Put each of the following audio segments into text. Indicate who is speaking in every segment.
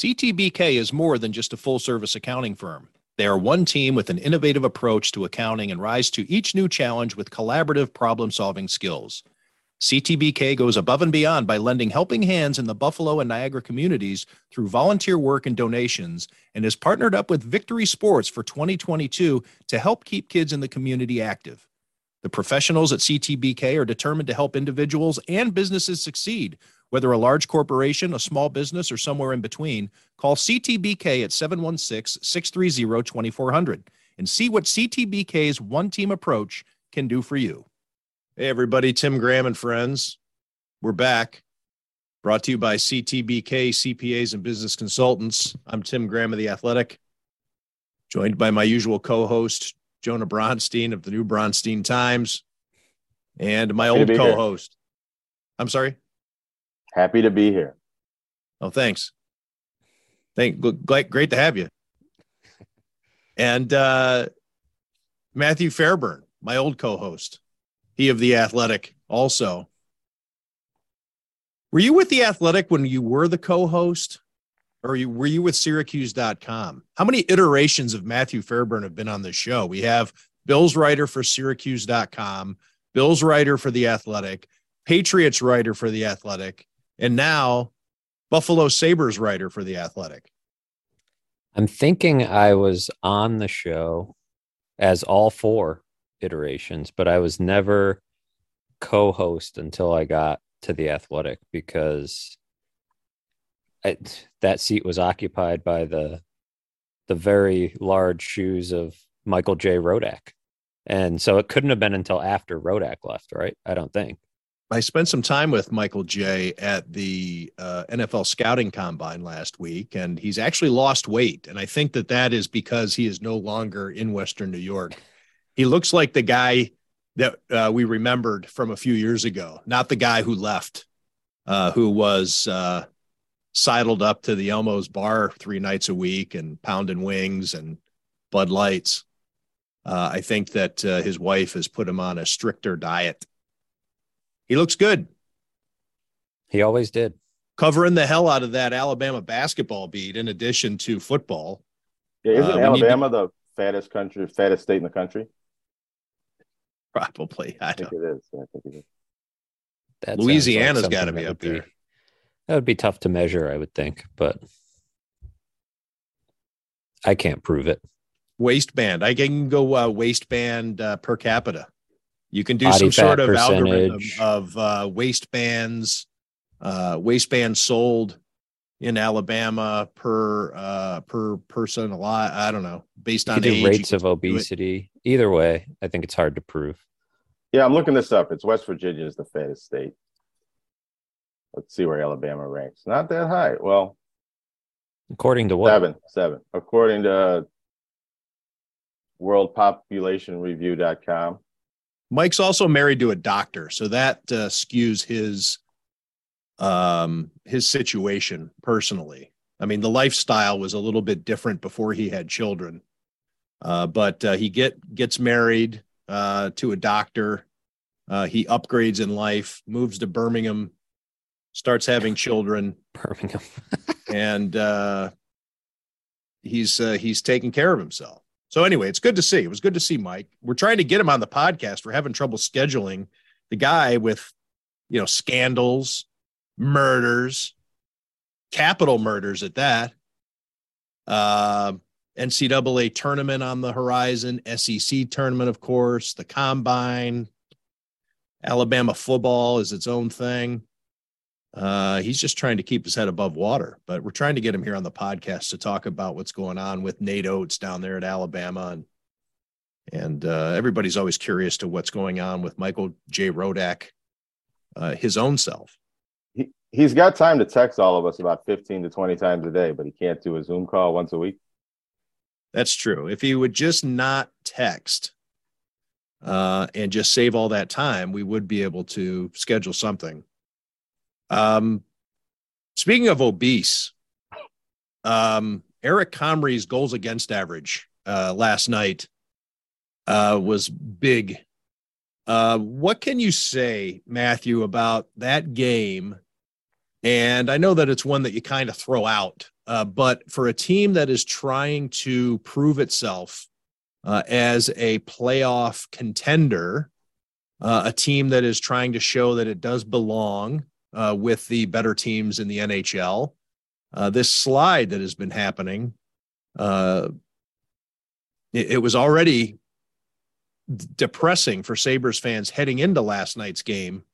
Speaker 1: CTBK is more than just a full service accounting firm. They are one team with an innovative approach to accounting and rise to each new challenge with collaborative problem solving skills. CTBK goes above and beyond by lending helping hands in the Buffalo and Niagara communities through volunteer work and donations and is partnered up with Victory Sports for 2022 to help keep kids in the community active. The professionals at CTBK are determined to help individuals and businesses succeed. Whether a large corporation, a small business, or somewhere in between, call CTBK at 716 630 2400 and see what CTBK's one team approach can do for you. Hey, everybody, Tim Graham and friends. We're back. Brought to you by CTBK CPAs and Business Consultants. I'm Tim Graham of The Athletic, joined by my usual co host, Jonah Bronstein of the New Bronstein Times, and my Happy old co host. I'm sorry?
Speaker 2: Happy to be here.
Speaker 1: Oh, thanks. Thank, great, to have you. And uh, Matthew Fairburn, my old co host, he of The Athletic also. Were you with The Athletic when you were the co host? or you, were you with Syracuse.com? How many iterations of Matthew Fairburn have been on this show? We have Bills writer for Syracuse.com, Bills writer for The Athletic, Patriots writer for The Athletic, and now Buffalo Sabres writer for The Athletic.
Speaker 3: I'm thinking I was on the show as all four iterations, but I was never co host until I got to The Athletic because I, that seat was occupied by the the very large shoes of Michael J. Rodak. And so it couldn't have been until after Rodak left, right? I don't think.
Speaker 1: I spent some time with Michael J at the uh, NFL scouting combine last week, and he's actually lost weight. And I think that that is because he is no longer in Western New York. He looks like the guy that uh, we remembered from a few years ago, not the guy who left, uh, who was uh, sidled up to the Elmo's bar three nights a week and pounding wings and Bud Lights. Uh, I think that uh, his wife has put him on a stricter diet. He looks good.
Speaker 3: He always did.
Speaker 1: Covering the hell out of that Alabama basketball beat in addition to football.
Speaker 2: Yeah, isn't uh, Alabama to... the fattest country, fattest state in the country?
Speaker 1: Probably. I, I think
Speaker 2: it is. I think it is.
Speaker 1: That Louisiana's like got to be up there.
Speaker 3: That would be tough to measure, I would think, but I can't prove it.
Speaker 1: Waistband. I can go uh, waistband uh, per capita. You can do Body some sort of percentage. algorithm of uh, waistbands, uh, waistband sold in Alabama per uh, per person a lot. I don't know, based on age,
Speaker 3: rates of obesity. Either way, I think it's hard to prove.
Speaker 2: Yeah, I'm looking this up. It's West Virginia is the fattest state. Let's see where Alabama ranks. Not that high. Well,
Speaker 3: according to what?
Speaker 2: Seven, seven. According to worldpopulationreview.com.
Speaker 1: Mike's also married to a doctor, so that uh, skews his um his situation personally. I mean, the lifestyle was a little bit different before he had children. Uh, but uh, he get gets married uh, to a doctor. Uh, he upgrades in life, moves to Birmingham, starts having children.
Speaker 3: Birmingham.
Speaker 1: and uh, he's uh, he's taking care of himself. So anyway, it's good to see. It was good to see Mike. We're trying to get him on the podcast. We're having trouble scheduling the guy with, you know, scandals, murders, capital murders at that. Uh, NCAA tournament on the horizon, SEC tournament, of course, the combine, Alabama football is its own thing. Uh, he's just trying to keep his head above water. But we're trying to get him here on the podcast to talk about what's going on with Nate Oats down there at Alabama, and and uh, everybody's always curious to what's going on with Michael J. Rodak, uh, his own self.
Speaker 2: He he's got time to text all of us about fifteen to twenty times a day, but he can't do a Zoom call once a week.
Speaker 1: That's true. If he would just not text uh, and just save all that time, we would be able to schedule something um, speaking of obese, um, Eric Comrie's goals against average uh, last night uh, was big. Uh, what can you say, Matthew, about that game? And I know that it's one that you kind of throw out Uh, but for a team that is trying to prove itself uh, as a playoff contender, uh, a team that is trying to show that it does belong uh, with the better teams in the NHL, uh, this slide that has been happening, uh, it, it was already depressing for Sabres fans heading into last night's game.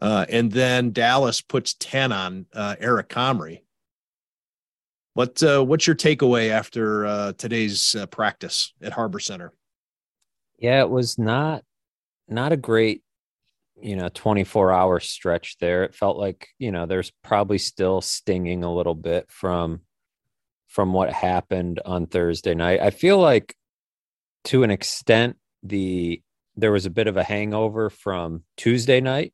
Speaker 1: Uh, and then Dallas puts 10 on uh, Eric Comrie. What uh, what's your takeaway after today's practice at Harbor Center?
Speaker 3: Yeah, it was not not a great, you know, 24 hour stretch there. It felt like, you know, there's probably still stinging a little bit from from what happened on Thursday night. I feel like to an extent the there was a bit of a hangover from Tuesday night.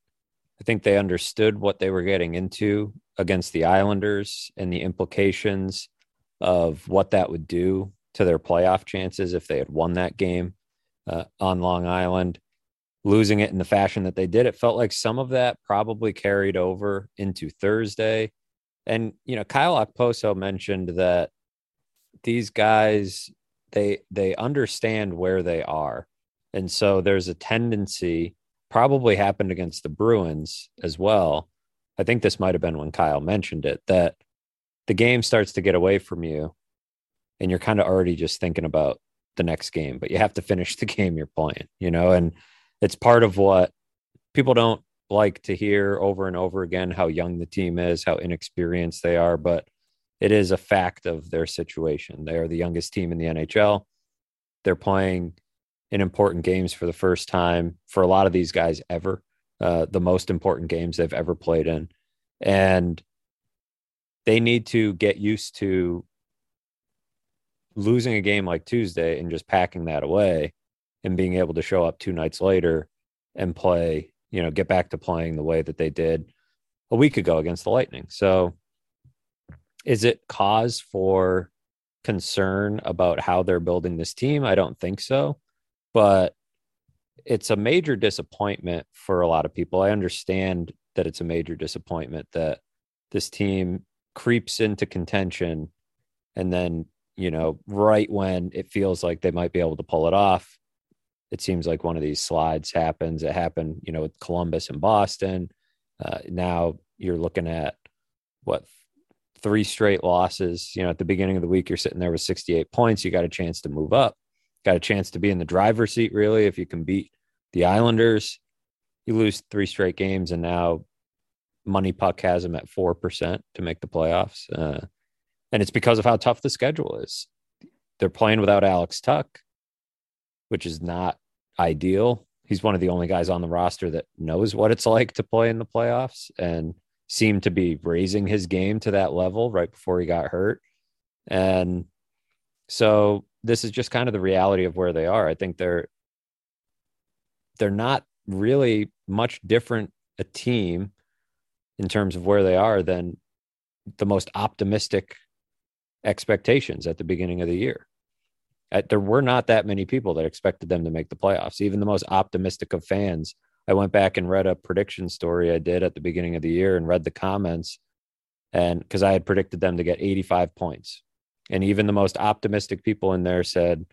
Speaker 3: I think they understood what they were getting into against the Islanders and the implications of what that would do to their playoff chances if they had won that game uh, on Long Island. Losing it in the fashion that they did, it felt like some of that probably carried over into Thursday. And, you know, Kyle Okposo mentioned that these guys, they they understand where they are and so there's a tendency, probably happened against the Bruins as well. I think this might have been when Kyle mentioned it, that the game starts to get away from you and you're kind of already just thinking about the next game, but you have to finish the game you're playing, you know, and it's part of what people don't like to hear over and over again how young the team is, how inexperienced they are, but it is a fact of their situation. They are the youngest team in the NHL. They're playing in important games for the first time for a lot of these guys ever, uh, the most important games they've ever played in. And they need to get used to losing a game like Tuesday and just packing that away and being able to show up two nights later and play, you know, get back to playing the way that they did a week ago against the Lightning. So, is it cause for concern about how they're building this team? I don't think so but it's a major disappointment for a lot of people. I understand that it's a major disappointment that this team creeps into contention and then, you know, right when it feels like they might be able to pull it off, it seems like one of these slides happens. It happened, you know, with Columbus and Boston. Uh, now you're looking at what three straight losses. You know, at the beginning of the week, you're sitting there with 68 points. You got a chance to move up got a chance to be in the driver's seat, really. If you can beat the Islanders, you lose three straight games, and now Money Puck has them at 4% to make the playoffs. Uh, and it's because of how tough the schedule is. They're playing without Alex Tuch, which is not ideal. He's one of the only guys on the roster that knows what it's like to play in the playoffs and seemed to be raising his game to that level right before he got hurt. And so this is just kind of the reality of where they are. I think they're they're not really much different a team in terms of where they are than the most optimistic expectations at the beginning of the year. At, there were not that many people that expected them to make the playoffs. Even the most optimistic of fans. I went back and read a prediction story I did at the beginning of the year and read the comments and because I had predicted them to get 85 points and even the most optimistic people in there said,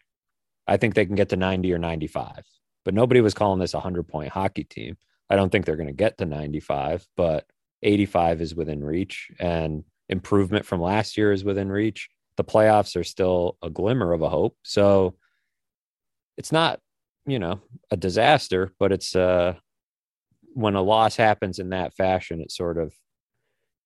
Speaker 3: I think they can get to 90 or 95. But nobody was calling this a 100 point hockey team. I don't think they're going to get to 95, but 85 is within reach and improvement from last year is within reach. The playoffs are still a glimmer of a hope. So it's not, you know, a disaster, but it's uh when a loss happens in that fashion, it sort of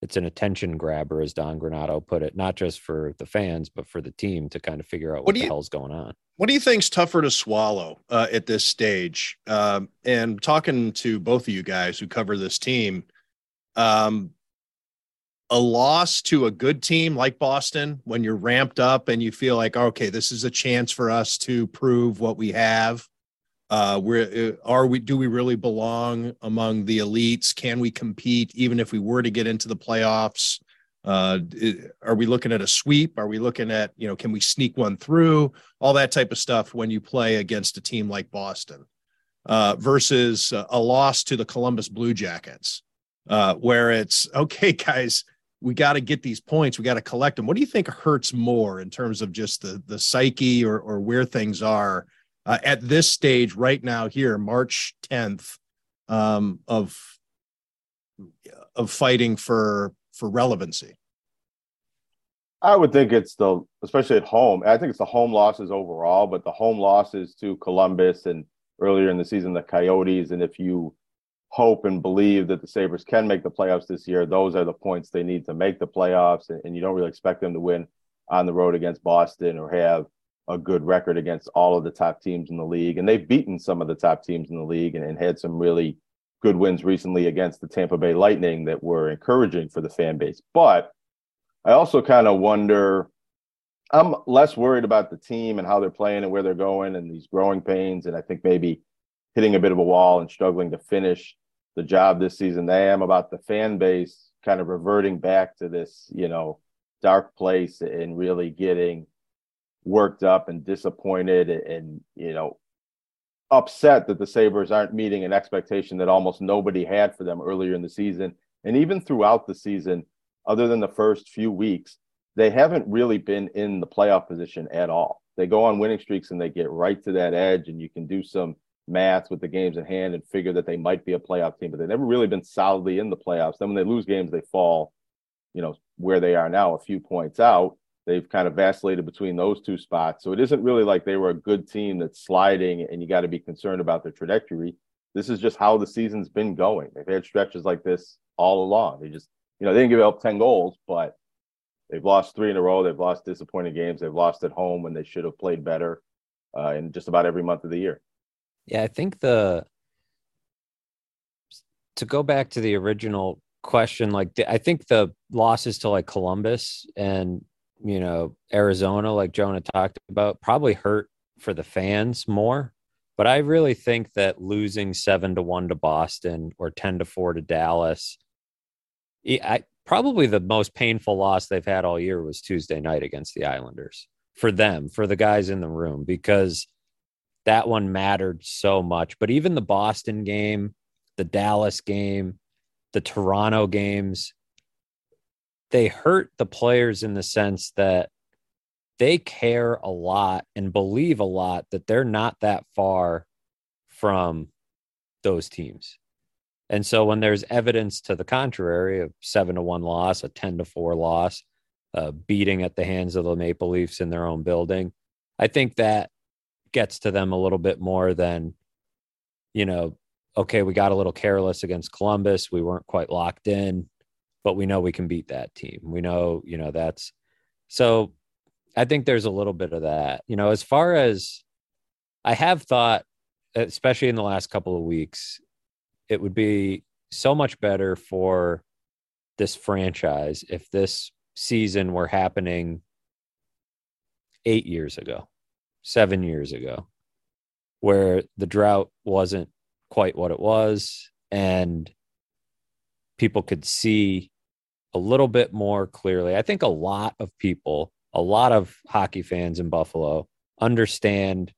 Speaker 3: it's an attention grabber, as Don Granato put it, not just for the fans, but for the team to kind of figure out what, what the hell's going on.
Speaker 1: What do you think's tougher to swallow uh, at this stage? Um, and talking to both of you guys who cover this team, um, a loss to a good team like Boston when you're ramped up and you feel like, okay, this is a chance for us to prove what we have uh, where uh, are we? Do we really belong among the elites? Can we compete even if we were to get into the playoffs? Uh, are we looking at a sweep? Are we looking at you know can we sneak one through? All that type of stuff when you play against a team like Boston uh, versus a loss to the Columbus Blue Jackets, uh, where it's okay, guys. We got to get these points. We got to collect them. What do you think hurts more in terms of just the the psyche or or where things are uh, at this stage right now here, March 10th, um, of of fighting for for relevancy?
Speaker 2: I would think it's the, especially at home. I think it's the home losses overall, but the home losses to Columbus and earlier in the season the Coyotes. And if you hope and believe that the Sabres can make the playoffs this year, those are the points they need to make the playoffs. And, and you don't really expect them to win on the road against Boston or have a good record against all of the top teams in the league. And they've beaten some of the top teams in the league and, and had some really good wins recently against the Tampa Bay Lightning that were encouraging for the fan base. But I also kind of wonder. I'm less worried about the team and how they're playing and where they're going and these growing pains. And I think maybe hitting a bit of a wall and struggling to finish the job this season. I am about the fan base kind of reverting back to this, you know, dark place and really getting worked up and disappointed and, you know, upset that the Sabres aren't meeting an expectation that almost nobody had for them earlier in the season. And even throughout the season, other than the first few weeks, they haven't really been in the playoff position at all. They go on winning streaks and they get right to that edge, and you can do some math with the games in hand and figure that they might be a playoff team, but they've never really been solidly in the playoffs. Then when they lose games, they fall, you know, where they are now, a few points out. They've kind of vacillated between those two spots. So it isn't really like they were a good team that's sliding and you got to be concerned about their trajectory. This is just how the season's been going. They've had stretches like this all along. They just you know, they didn't give up 10 goals, but they've lost three in a row. They've lost disappointing games. They've lost at home when they should have played better uh, in just about every month of the year.
Speaker 3: Yeah, I think the to go back to the original question, like I think the losses to like Columbus and you know Arizona, like Jonah talked about, probably hurt for the fans more. But I really think that losing seven to one to Boston or ten to four to Dallas I, probably the most painful loss they've had all year was Tuesday night against the Islanders for them, for the guys in the room, because that one mattered so much. But even the Boston game, the Dallas game, the Toronto games, they hurt the players in the sense that they care a lot and believe a lot that they're not that far from those teams. And so when there's evidence to the contrary of seven to one loss, a 10 to four loss, uh, beating at the hands of the Maple Leafs in their own building, I think that gets to them a little bit more than, you know, okay, we got a little careless against Columbus. We weren't quite locked in, but we know we can beat that team. We know, you know, that's so I think there's a little bit of that. You know, as far as I have thought, especially in the last couple of weeks, it would be so much better for this franchise if this season were happening eight years ago, seven years ago, where the drought wasn't quite what it was and people could see a little bit more clearly. I think a lot of people, a lot of hockey fans in Buffalo understand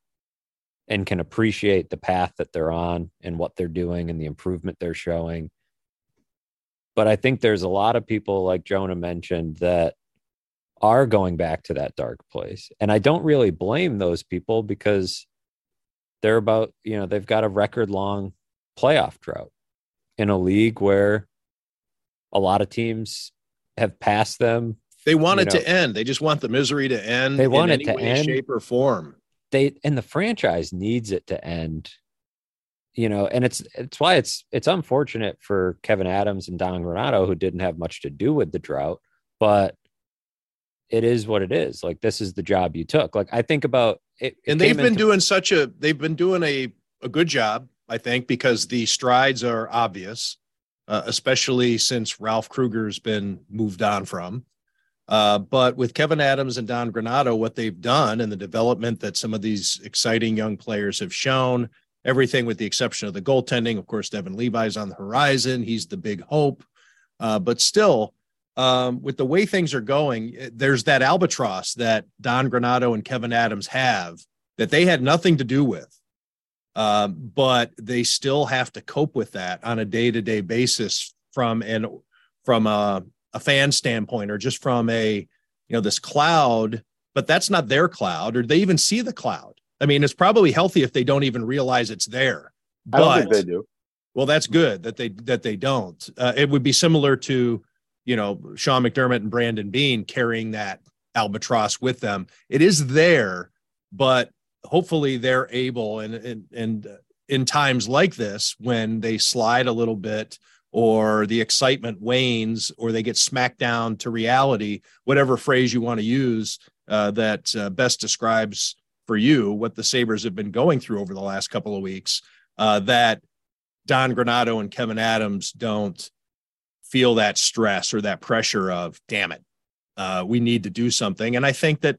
Speaker 3: and can appreciate the path that they're on and what they're doing and the improvement they're showing. But I think there's a lot of people, like Jonah mentioned, that are going back to that dark place. And I don't really blame those people because they're about, you know, they've got a record long playoff drought in a league where a lot of teams have passed them.
Speaker 1: They want it know, to end. They just want the misery to end.
Speaker 3: They want it to way, end,
Speaker 1: shape, or form
Speaker 3: they and the franchise needs it to end you know and it's it's why it's it's unfortunate for Kevyn adams and don granato who didn't have much to do with the drought but it is what it is like this is the job you took like i think about it,
Speaker 1: it and they've been into, doing such a they've been doing a a good job i think because the strides are obvious uh, especially since ralph Krueger's been moved on from uh, but with Kevyn Adams and Don Granato, what they've done and the development that some of these exciting young players have shown, everything with the exception of the goaltending. Of course, Devon Levi's on the horizon. He's the big hope. Uh, but still, um, with the way things are going, eh, there's that albatross that Don Granato and Kevyn Adams have that they had nothing to do with. Uh, but they still have to cope with that on a day-to-day basis from an from a a fan standpoint or just from a you know this cloud but that's not their cloud or they even see the cloud. I mean it's probably healthy if they don't even realize it's there
Speaker 2: but, i don't think they do.
Speaker 1: well that's good that they that they don't. Uh, it would be similar to you know sean mcdermott and brandon Beane carrying that albatross with them. It is there but hopefully they're able and and and in times like this when they slide a little bit or the excitement wanes or they get smacked down to reality whatever phrase you want to use uh, that uh, best describes for you what the sabres have been going through over the last couple of weeks uh, that don granato and Kevyn adams don't feel that stress or that pressure of damn it uh, we need to do something and i think that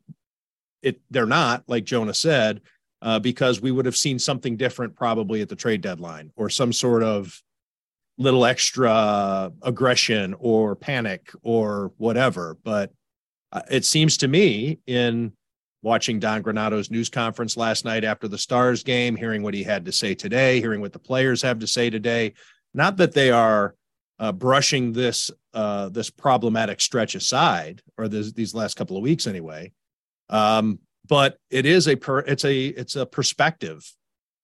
Speaker 1: it they're not like jonah said uh, because we would have seen something different probably at the trade deadline or some sort of little extra aggression or panic or whatever. But uh, it seems to me in watching Don Granato's news conference last night after the Stars game, hearing what he had to say today, hearing what the players have to say today, not that they are uh, brushing this uh, this problematic stretch aside or this, these last couple of weeks anyway. Um, but it is a per, it's a it's a perspective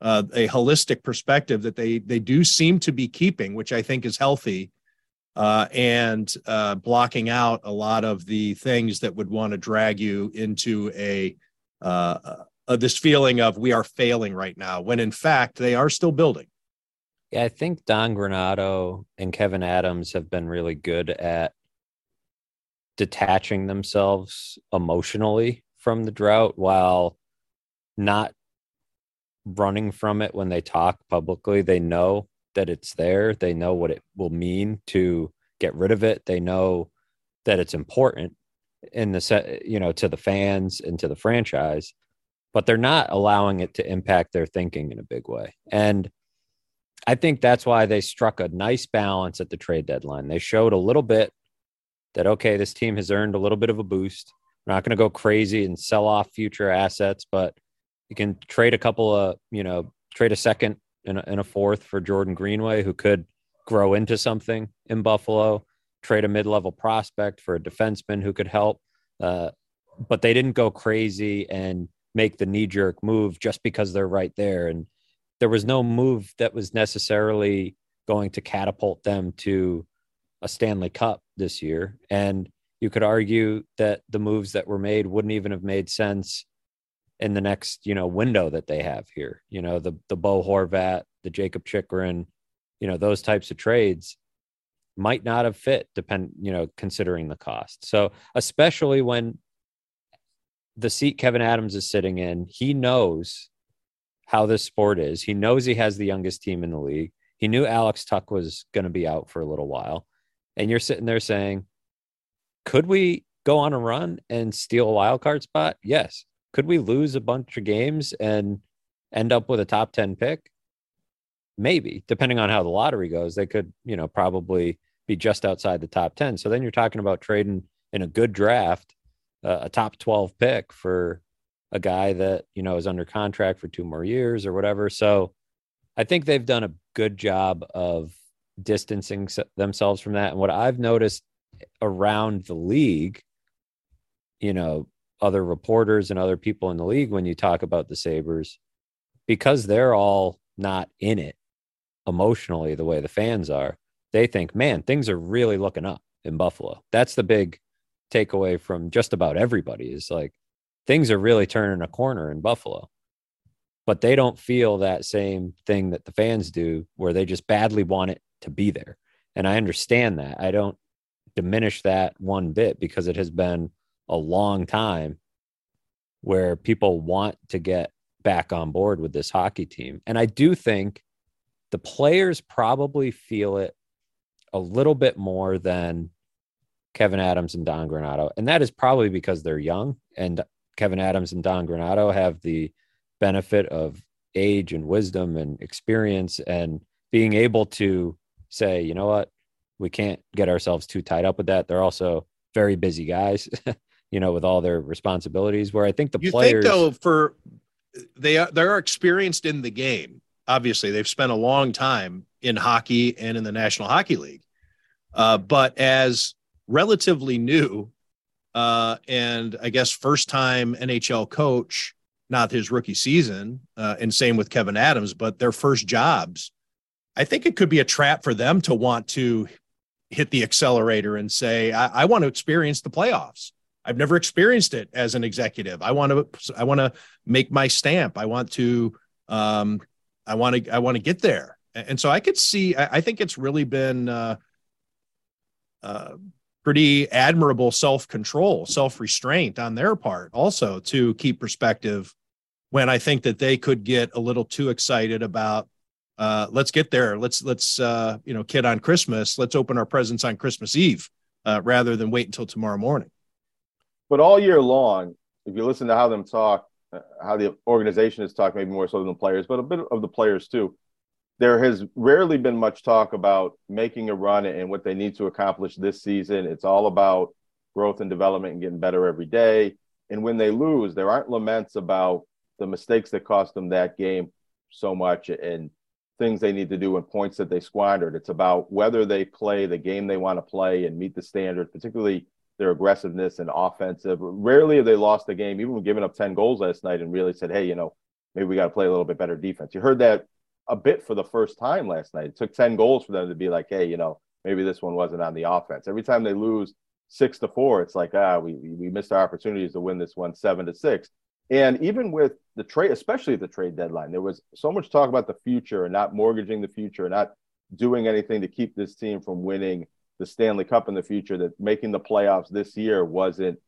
Speaker 1: uh, a holistic perspective that they they do seem to be keeping which i think is healthy uh, and uh, blocking out a lot of the things that would want to drag you into a uh, this feeling of we are failing right now when in fact they are still building
Speaker 3: yeah i think don Granato and Kevyn adams have been really good at detaching themselves emotionally from the drought while not running from it when they talk publicly. They know that it's there. They know what it will mean to get rid of it. They know that it's important in the set, you know, to the fans and to the franchise, but they're not allowing it to impact their thinking in a big way. And I think that's why they struck a nice balance at the trade deadline. They showed a little bit that okay, this team has earned a little bit of a boost. We're not going to go crazy and sell off future assets, but you can trade a couple of, you know, trade a second and a, and a fourth for Jordan Greenway, who could grow into something in Buffalo. Trade a mid-level prospect for a defenseman who could help. Uh, but they didn't go crazy and make the knee-jerk move just because they're right there. And there was no move that was necessarily going to catapult them to a Stanley Cup this year. And you could argue that the moves that were made wouldn't even have made sense in the next you know window that they have here. You know the the Bo Horvat, the Jakob Chychrun, you know those types of trades might not have fit depend you know considering the cost. So especially when the seat Kevyn Adams is sitting in, he knows how this sport is. He knows he has the youngest team in the league. He knew Alex Tuch was going to be out for a little while. And you're sitting there saying, could we go on a run and steal a wild card spot? Yes. Could we lose a bunch of games and end up with a top 10 pick? Maybe, depending on how the lottery goes, they could, you know, probably be just outside the top 10. So then you're talking about trading in a good draft, uh, a top 12 pick for a guy that, you know, is under contract for two more years or whatever. So I think they've done a good job of distancing themselves from that. And what I've noticed around the league, you know, other reporters and other people in the league when you talk about the Sabres, because they're all not in it emotionally the way the fans are, they think, man, things are really looking up in Buffalo. That's the big takeaway from just about everybody is like things are really turning a corner in Buffalo. But they don't feel that same thing that the fans do, where they just badly want it to be there. And I understand that. I don't diminish that one bit because it has been a long time where people want to get back on board with this hockey team. And I do think the players probably feel it a little bit more than Kevyn Adams and Don Granato. And that is probably because they're young and Kevyn Adams and Don Granato have the benefit of age and wisdom and experience and being able to say, you know what, we can't get ourselves too tied up with that. They're also very busy guys, you know, with all their responsibilities. Where I think the
Speaker 1: you
Speaker 3: players,
Speaker 1: think though, for they are they're experienced in the game. Obviously, they've spent a long time in hockey and in the National Hockey League. Uh, but as relatively new, uh, and I guess first time NHL coach, not his rookie season, uh, and same with Kevyn Adams, but their first jobs. I think it could be a trap for them to want to hit the accelerator and say, I, I want to experience the playoffs. I've never experienced it as an executive. I want to I want to make my stamp. I want to um I want to I want to get there. And so I could see I, I think it's really been uh, uh pretty admirable self-control, self-restraint on their part also to keep perspective when I think that they could get a little too excited about uh, let's get there. Let's let's uh, you know, kid on Christmas. Let's open our presents on Christmas Eve uh, rather than wait until tomorrow morning.
Speaker 2: But all year long, if you listen to how them talk, uh, how the organization has talked, maybe more so than the players, but a bit of the players too. There has rarely been much talk about making a run and what they need to accomplish this season. It's all about growth and development and getting better every day. And when they lose, there aren't laments about the mistakes that cost them that game so much and things they need to do and points that they squandered. It's about whether they play the game they want to play and meet the standards, particularly their aggressiveness and offensive. Rarely have they lost a game, even giving up 10 goals last night and really said, hey, you know, maybe we got to play a little bit better defense. You heard that a bit for the first time last night. It took 10 goals for them to be like, hey, you know, maybe this one wasn't on the offense. Every time they lose six to four, it's like, ah, we, we missed our opportunities to win this one seven to six. And even with the trade, especially at the trade deadline, there was so much talk about the future and not mortgaging the future, not doing anything to keep this team from winning the Stanley Cup in the future, that making the playoffs this year wasn't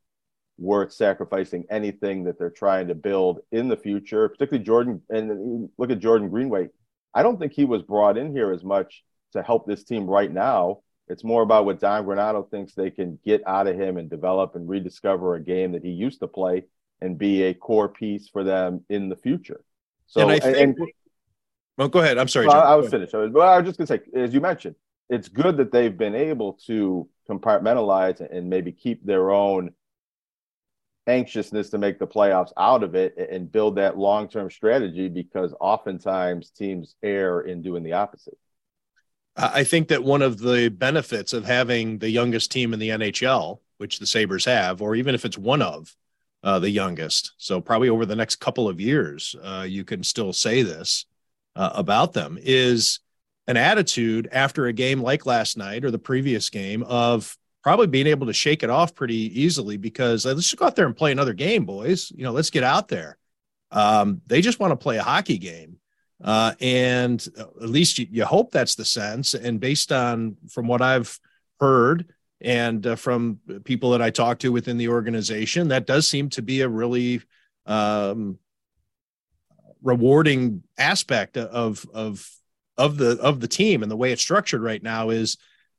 Speaker 2: worth sacrificing anything that they're trying to build in the future, particularly Jordan. And look at Jordan Greenway. I don't think he was brought in here as much to help this team right now. It's more about what Don Granato thinks they can get out of him and develop and rediscover a game that he used to play and be a core piece for them in the future. So, and I think, and,
Speaker 1: well, go ahead. I'm sorry.
Speaker 2: Well, I was finished. I was, well, I was just going to say, as you mentioned, it's good that they've been able to compartmentalize and maybe keep their own anxiousness to make the playoffs out of it and build that long-term strategy because oftentimes teams err in doing the opposite.
Speaker 1: I think that one of the benefits of having the youngest team in the NHL, which the Sabres have, or even if it's one of uh, the youngest, so probably over the next couple of years, uh, you can still say this uh, about them, is an attitude after a game like last night or the previous game of probably being able to shake it off pretty easily because uh, let's just go out there and play another game, boys. You know, let's get out there. Um, they just want to play a hockey game. Uh, and uh, at least you, you, hope that's the sense. And based on from what I've heard and uh, from people that I talk to within the organization, that does seem to be a really um, rewarding aspect of of of the of the team and the way it's structured right now is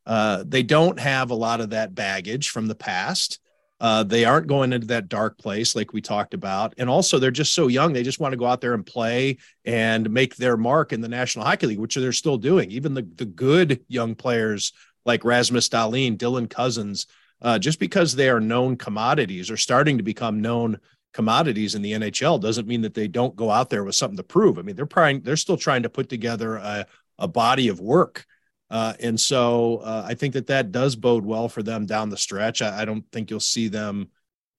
Speaker 1: uh, they don't have a lot of that baggage from the past. Uh, they aren't going into that dark place like we talked about, and also they're just so young. They just want to go out there and play and make their mark in the National Hockey League, which they're still doing. Even the the good young players like Rasmus Dahlin, Dylan Cozens, uh, just because they are known commodities or starting to become known commodities in the NHL doesn't mean that they don't go out there with something to prove. I mean, they're trying, they're still trying to put together a, a body of work. Uh, and so uh, I think that that does bode well for them down the stretch. I, I don't think you'll see them.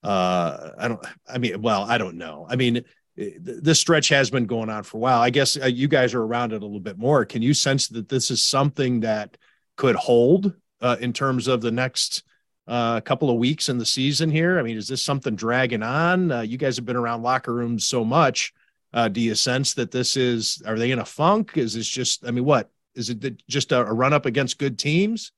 Speaker 1: Uh, I don't, I mean, well, I don't know. I mean, this stretch has been going on for a while. I guess uh, you guys are around it a little bit more. Can you sense that this is something that could hold uh, in terms of the next uh, couple of weeks in the season here? I mean, is this something dragging on? You guys have been around locker rooms so much. Do you sense that this is? Are they in a funk? Is this just? I mean, what is it? Just a, run up against good teams?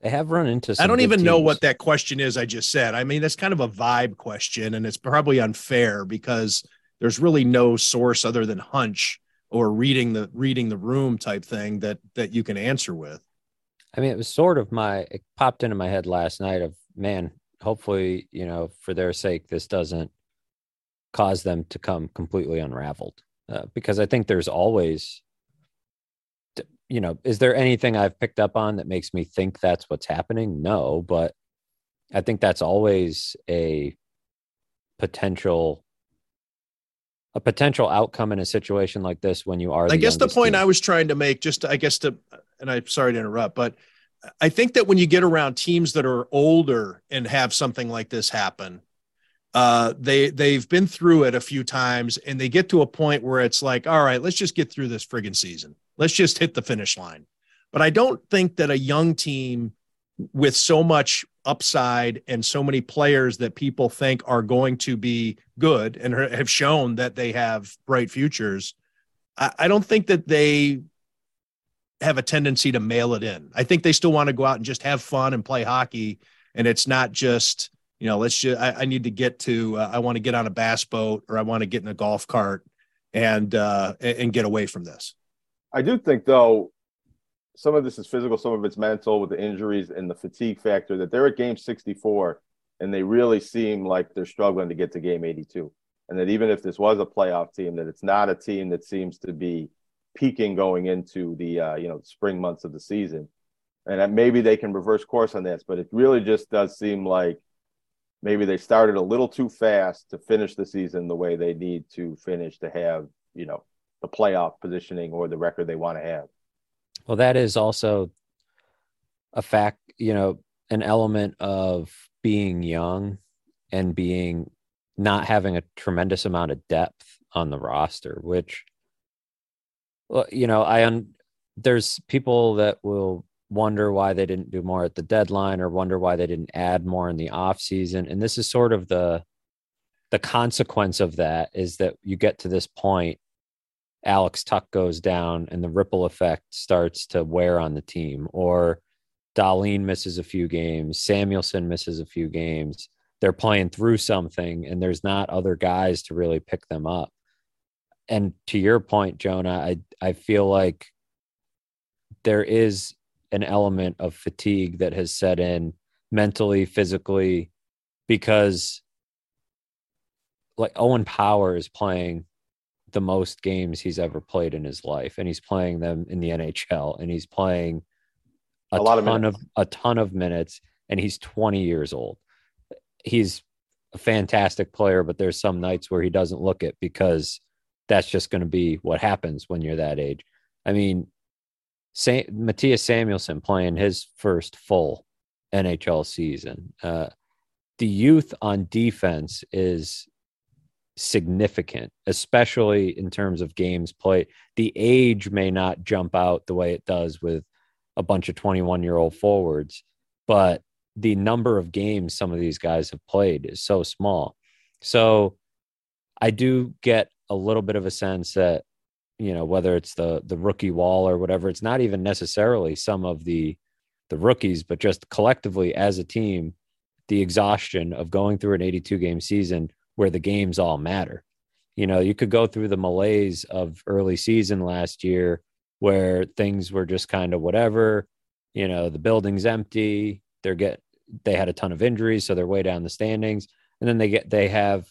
Speaker 3: They have run into.
Speaker 1: I don't even teams. know what that question is. I just said. I mean, that's kind of a vibe question, and it's probably unfair because there's really no source other than hunch or reading the reading the room type thing that that you can answer with.
Speaker 3: I mean, it was sort of my, it popped into my head last night of, man, hopefully, you know, for their sake, this doesn't cause them to come completely unraveled. Uh, because I think there's always, you know, is there anything I've picked up on that makes me think that's what's happening? No, but I think that's always a potential a potential outcome in a situation like this when you are.
Speaker 1: I guess the point team. I was trying to make, just I guess to, and I'm sorry to interrupt, but I think that when you get around teams that are older and have something like this happen, uh, they they've been through it a few times and they get to a point where it's like, all right, let's just get through this friggin' season. Let's just hit the finish line. But I don't think that a young team with so much upside and so many players that people think are going to be good and have shown that they have bright futures, I, don't think that they have a tendency to mail it in. I think they still want to go out and just have fun and play hockey. And it's not just, you know, let's just, I, I need to get to, uh, I want to get on a bass boat or I want to get in a golf cart and, uh, and get away from this.
Speaker 2: I do think though, some of this is physical, some of it's mental with the injuries and the fatigue factor that they're at game 64 and they really seem like they're struggling to get to game 82. And that even if this was a playoff team, that it's not a team that seems to be peaking going into the uh, you know spring months of the season, and that maybe they can reverse course on this. But it really just does seem like maybe they started a little too fast to finish the season the way they need to finish to have you know the playoff positioning or the record they want to have.
Speaker 3: Well, that is also a fact, you know, an element of being young and being not having a tremendous amount of depth on the roster, which well, you know, I un- there's people that will wonder why they didn't do more at the deadline or wonder why they didn't add more in the off season. And this is sort of the the consequence of that is that you get to this point, Alex Tuch goes down and the ripple effect starts to wear on the team, or Dahlin misses a few games, Samuelsson misses a few games. They're playing through something, and there's not other guys to really pick them up and to your point, Jonah, I I feel like there is an element of fatigue that has set in mentally, physically, because like Owen Power is playing the most games he's ever played in his life, and he's playing them in the NHL, and he's playing a, a lot ton of, of a ton of minutes, and he's 20 years old. He's a fantastic player, but there's some nights where he doesn't look it because that's just going to be what happens when you're that age. I mean, Sa- Mattias Samuelsson playing his first full NHL season. Uh, the youth on defense is significant, especially in terms of games played. The age may not jump out the way it does with a bunch of 21 year old forwards, but the number of games some of these guys have played is so small. So I do get a little bit of a sense that you know whether it's the the rookie wall or whatever it's not even necessarily some of the the rookies but just collectively as a team the exhaustion of going through an 82 game season where the games all matter you know you could go through the malaise of early season last year where things were just kind of whatever you know the building's empty they're get they had a ton of injuries so they're way down the standings and then they get they have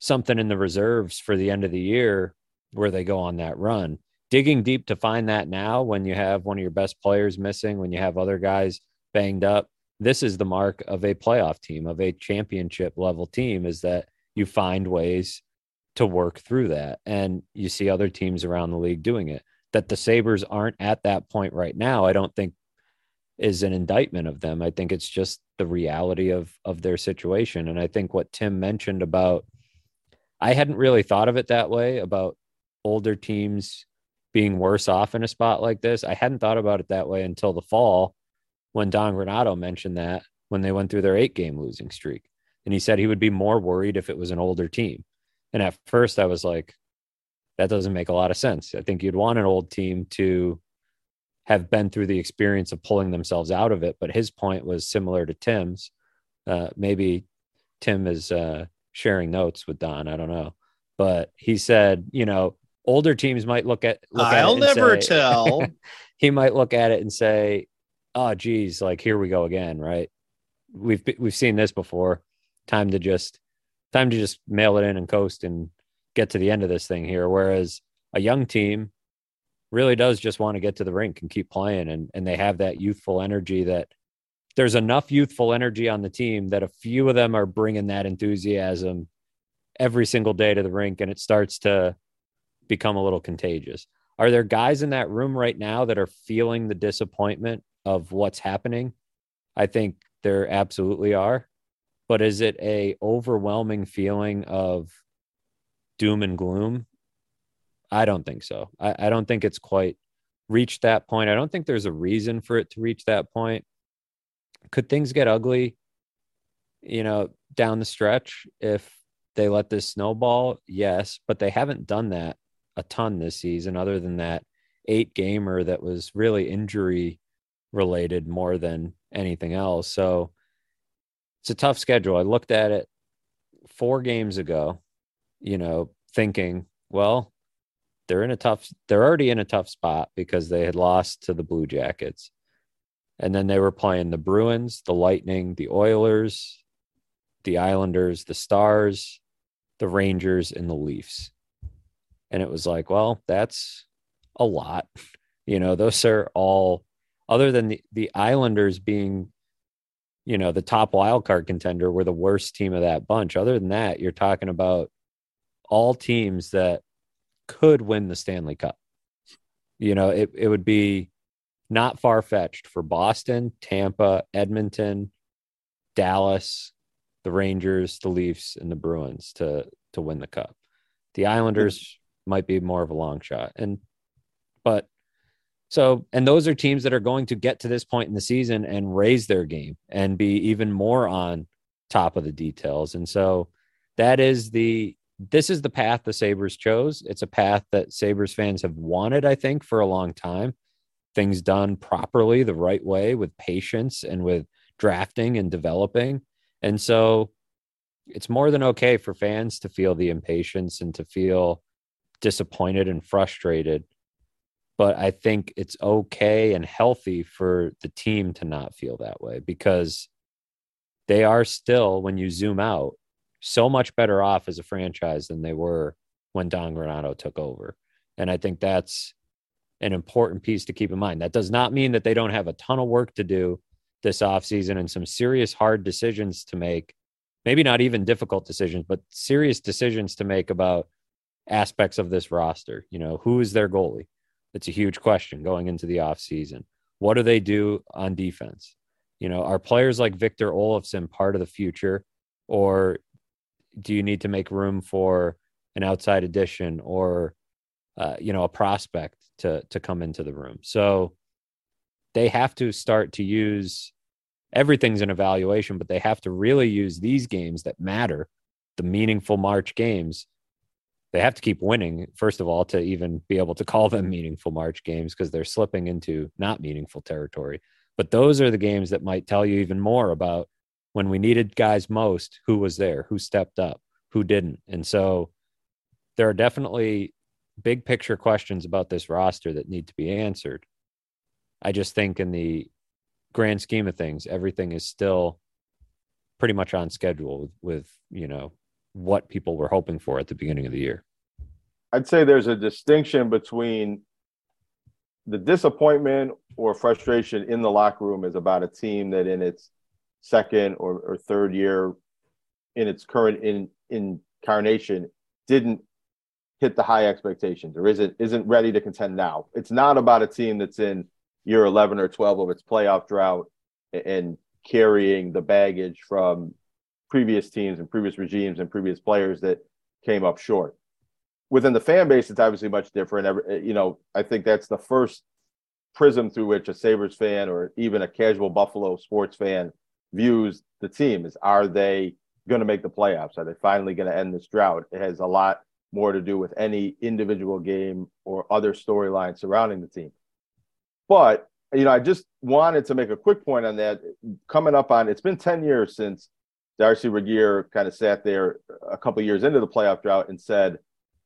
Speaker 3: something in the reserves for the end of the year where they go on that run. Digging deep to find that now when you have one of your best players missing, when you have other guys banged up, this is the mark of a playoff team, of a championship level team, is that you find ways to work through that. And you see other teams around the league doing it. That the Sabres aren't at that point right now, I don't think is an indictment of them. I think it's just the reality of of their situation. And I think what Tim mentioned about I hadn't really thought of it that way about older teams being worse off in a spot like this. I hadn't thought about it that way until the fall when Don Granato mentioned that when they went through their eight game losing streak. And he said he would be more worried if it was an older team. And at first I was like, that doesn't make a lot of sense. I think you'd want an old team to have been through the experience of pulling themselves out of it. But his point was similar to Tim's. Uh, maybe Tim is uh, sharing notes with Don. I don't know, but he said, you know, older teams might look at. Look
Speaker 1: I'll
Speaker 3: at
Speaker 1: never
Speaker 3: say,
Speaker 1: tell.
Speaker 3: he might look at it and say, "Oh, geez, like here we go again." Right? We've we've seen this before. Time to just time to just mail it in and coast and get to the end of this thing here. Whereas a young team really does just want to get to the rink and keep playing and and they have that youthful energy that there's enough youthful energy on the team that a few of them are bringing that enthusiasm every single day to the rink and it starts to become a little contagious. Are there guys in that room right now that are feeling the disappointment of what's happening? I think there absolutely are. But is it a overwhelming feeling of doom and gloom? I don't think so. I, I don't think it's quite reached that point. I don't think there's a reason for it to reach that point. Could things get ugly, you know, down the stretch if they let this snowball? Yes, but they haven't done that a ton this season, other than that eight gamer that was really injury related more than anything else. So it's a tough schedule. I looked at it four games ago, you know, thinking, well, they're in a tough they're already in a tough spot because they had lost to the Blue Jackets. And then they were playing the Bruins, the Lightning, the Oilers, the Islanders, the Stars, the Rangers, and the Leafs. And it was like, well, that's a lot. You know, those are all other than the, the Islanders being, you know, the top wild card contender, were the worst team of that bunch. Other than that, you're talking about all teams that could win the Stanley Cup. You know, it, it would be not far fetched for Boston, Tampa, Edmonton, Dallas, the Rangers, the Leafs, and the Bruins to to win the cup. The Islanders might be more of a long shot. And but so and those are teams that are going to get to this point in the season and raise their game and be even more on top of the details. And so that is the this is the path the Sabres chose. It's a path that Sabres fans have wanted, I think, for a long time. Things done properly, the right way, with patience and with drafting and developing. And so it's more than okay for fans to feel the impatience and to feel disappointed and frustrated. But I think it's okay and healthy for the team to not feel that way because they are still, when you zoom out, so much better off as a franchise than they were when Don Granato took over. And I think that's an important piece to keep in mind. That does not mean that they don't have a ton of work to do this offseason and some serious hard decisions to make. Maybe not even difficult decisions, but serious decisions to make about aspects of this roster. You know, who is their goalie? It's a huge question going into the offseason. What do they do on defense? You know, are players like Victor Olofsson part of the future? Or do you need to make room for an outside addition or uh, you know a prospect to to come into the room so they have to start to use everything's an evaluation but they have to really use these games that matter the meaningful march games they have to keep winning first of all to even be able to call them meaningful march games because they're slipping into not meaningful territory but those are the games that might tell you even more about when we needed guys most, who was there, who stepped up, who didn't. And so there are definitely big picture questions about this roster that need to be answered. I just think in the grand scheme of things, everything is still pretty much on schedule with, with you know what people were hoping for at the beginning of the year.
Speaker 2: I'd say there's a distinction between the disappointment or frustration in the locker room is about a team that in its second or, or third year in its current in, incarnation didn't hit the high expectations or isn't isn't ready to contend now. It's not about a team that's in year 11 or 12 of its playoff drought and carrying the baggage from previous teams and previous regimes and previous players that came up short. Within the fan base, it's obviously much different. Eh, you know, I think that's the first prism through which a Sabres fan or even a casual Buffalo sports fan views the team is are they going to make the playoffs? Are they finally going to end this drought? It has a lot more to do with any individual game or other storyline surrounding the team. But, you know, I just wanted to make a quick point on that. Coming up on it's been 10 years since Darcy Regier kind of sat there a couple years into the playoff drought and said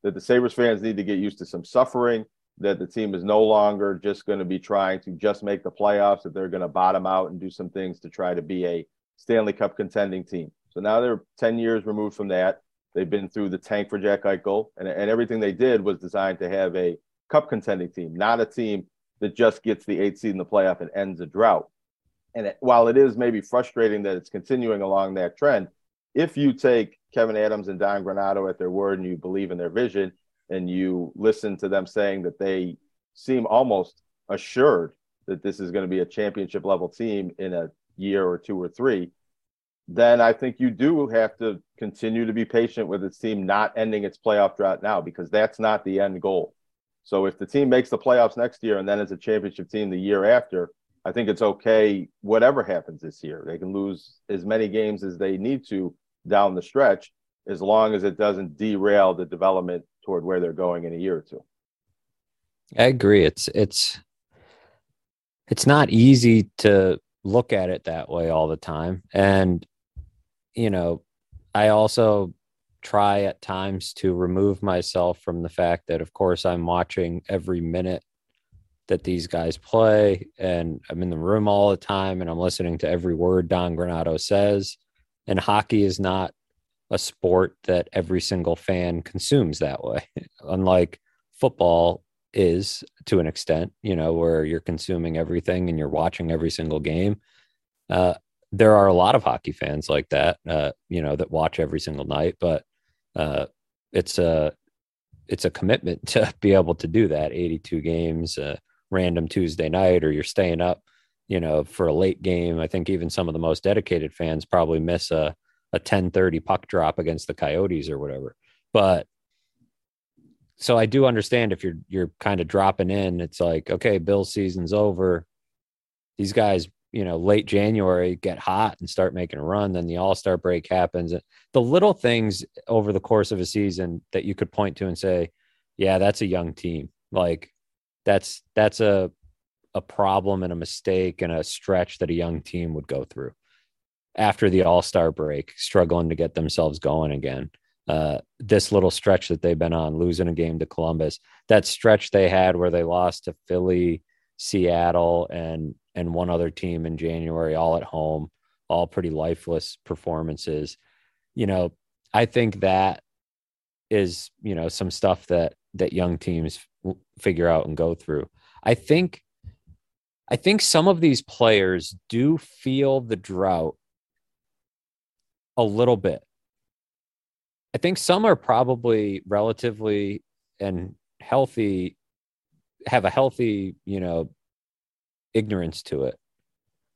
Speaker 2: that the Sabres fans need to get used to some suffering that the team is no longer just going to be trying to just make the playoffs, that they're going to bottom out and do some things to try to be a Stanley Cup contending team. So now they're 10 years removed from that. They've been through the tank for Jack Eichel, and, and everything they did was designed to have a cup contending team, not a team that just gets the eighth seed in the playoff and ends a drought. And it, while it is maybe frustrating that it's continuing along that trend, if you take Kevyn Adams and Don Granato at their word and you believe in their vision, and you listen to them saying that they seem almost assured that this is going to be a championship level team in a year or two or three, then I think you do have to continue to be patient with its team not ending its playoff drought now because that's not the end goal. So if the team makes the playoffs next year and then is a championship team the year after, I think it's okay whatever happens this year. They can lose as many games as they need to down the stretch as long as it doesn't derail the development toward where they're going in a year or two.
Speaker 3: I agree. It's it's it's not easy to look at it that way all the time. And you know, I also try at times to remove myself from the fact that of course I'm watching every minute that these guys play and I'm in the room all the time and I'm listening to every word Don Granato says. And hockey is not a sport that every single fan consumes that way. Unlike football is to an extent, you know, where you're consuming everything and you're watching every single game. Uh, there are a lot of hockey fans like that, uh, you know, that watch every single night, but uh, it's a it's a commitment to be able to do that 82 games uh, random tuesday night or you're staying up you know for a late game. I think even some of the most dedicated fans probably miss a a 1030 puck drop against the coyotes or whatever. But so i do understand if you're you're kind of dropping in it's like okay bill season's over. These guys you know late january get hot and start making a run then the all-star break happens. The little things over the course of a season that you could point to and say yeah that's a young team. Like that's that's a a problem and a mistake and a stretch that a young team would go through after the all-star break struggling to get themselves going again uh, this little stretch that they've been on losing a game to columbus that stretch they had where they lost to philly seattle and and one other team in January, all at home, all pretty lifeless performances. You know, I think that is, you know, some stuff that that young teams figure out and go through. I think I think some of these players do feel the drought a little bit. I think some are probably relatively and healthy have a healthy, you know, ignorance to it.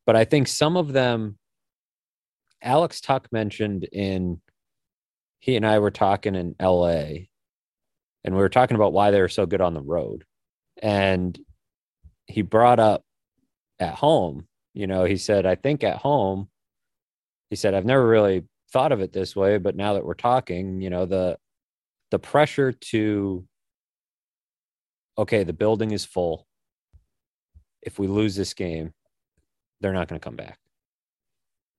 Speaker 3: But I think some of them, Alex Tuch mentioned in, he and I were talking in LA, and we were talking about why they were so good on the road. And he brought up at home, you know, he said, I think at home, he said, I've never really thought of it this way, but now that we're talking, you know, the, the pressure to, okay, the building is full if we lose this game, they're not going to come back.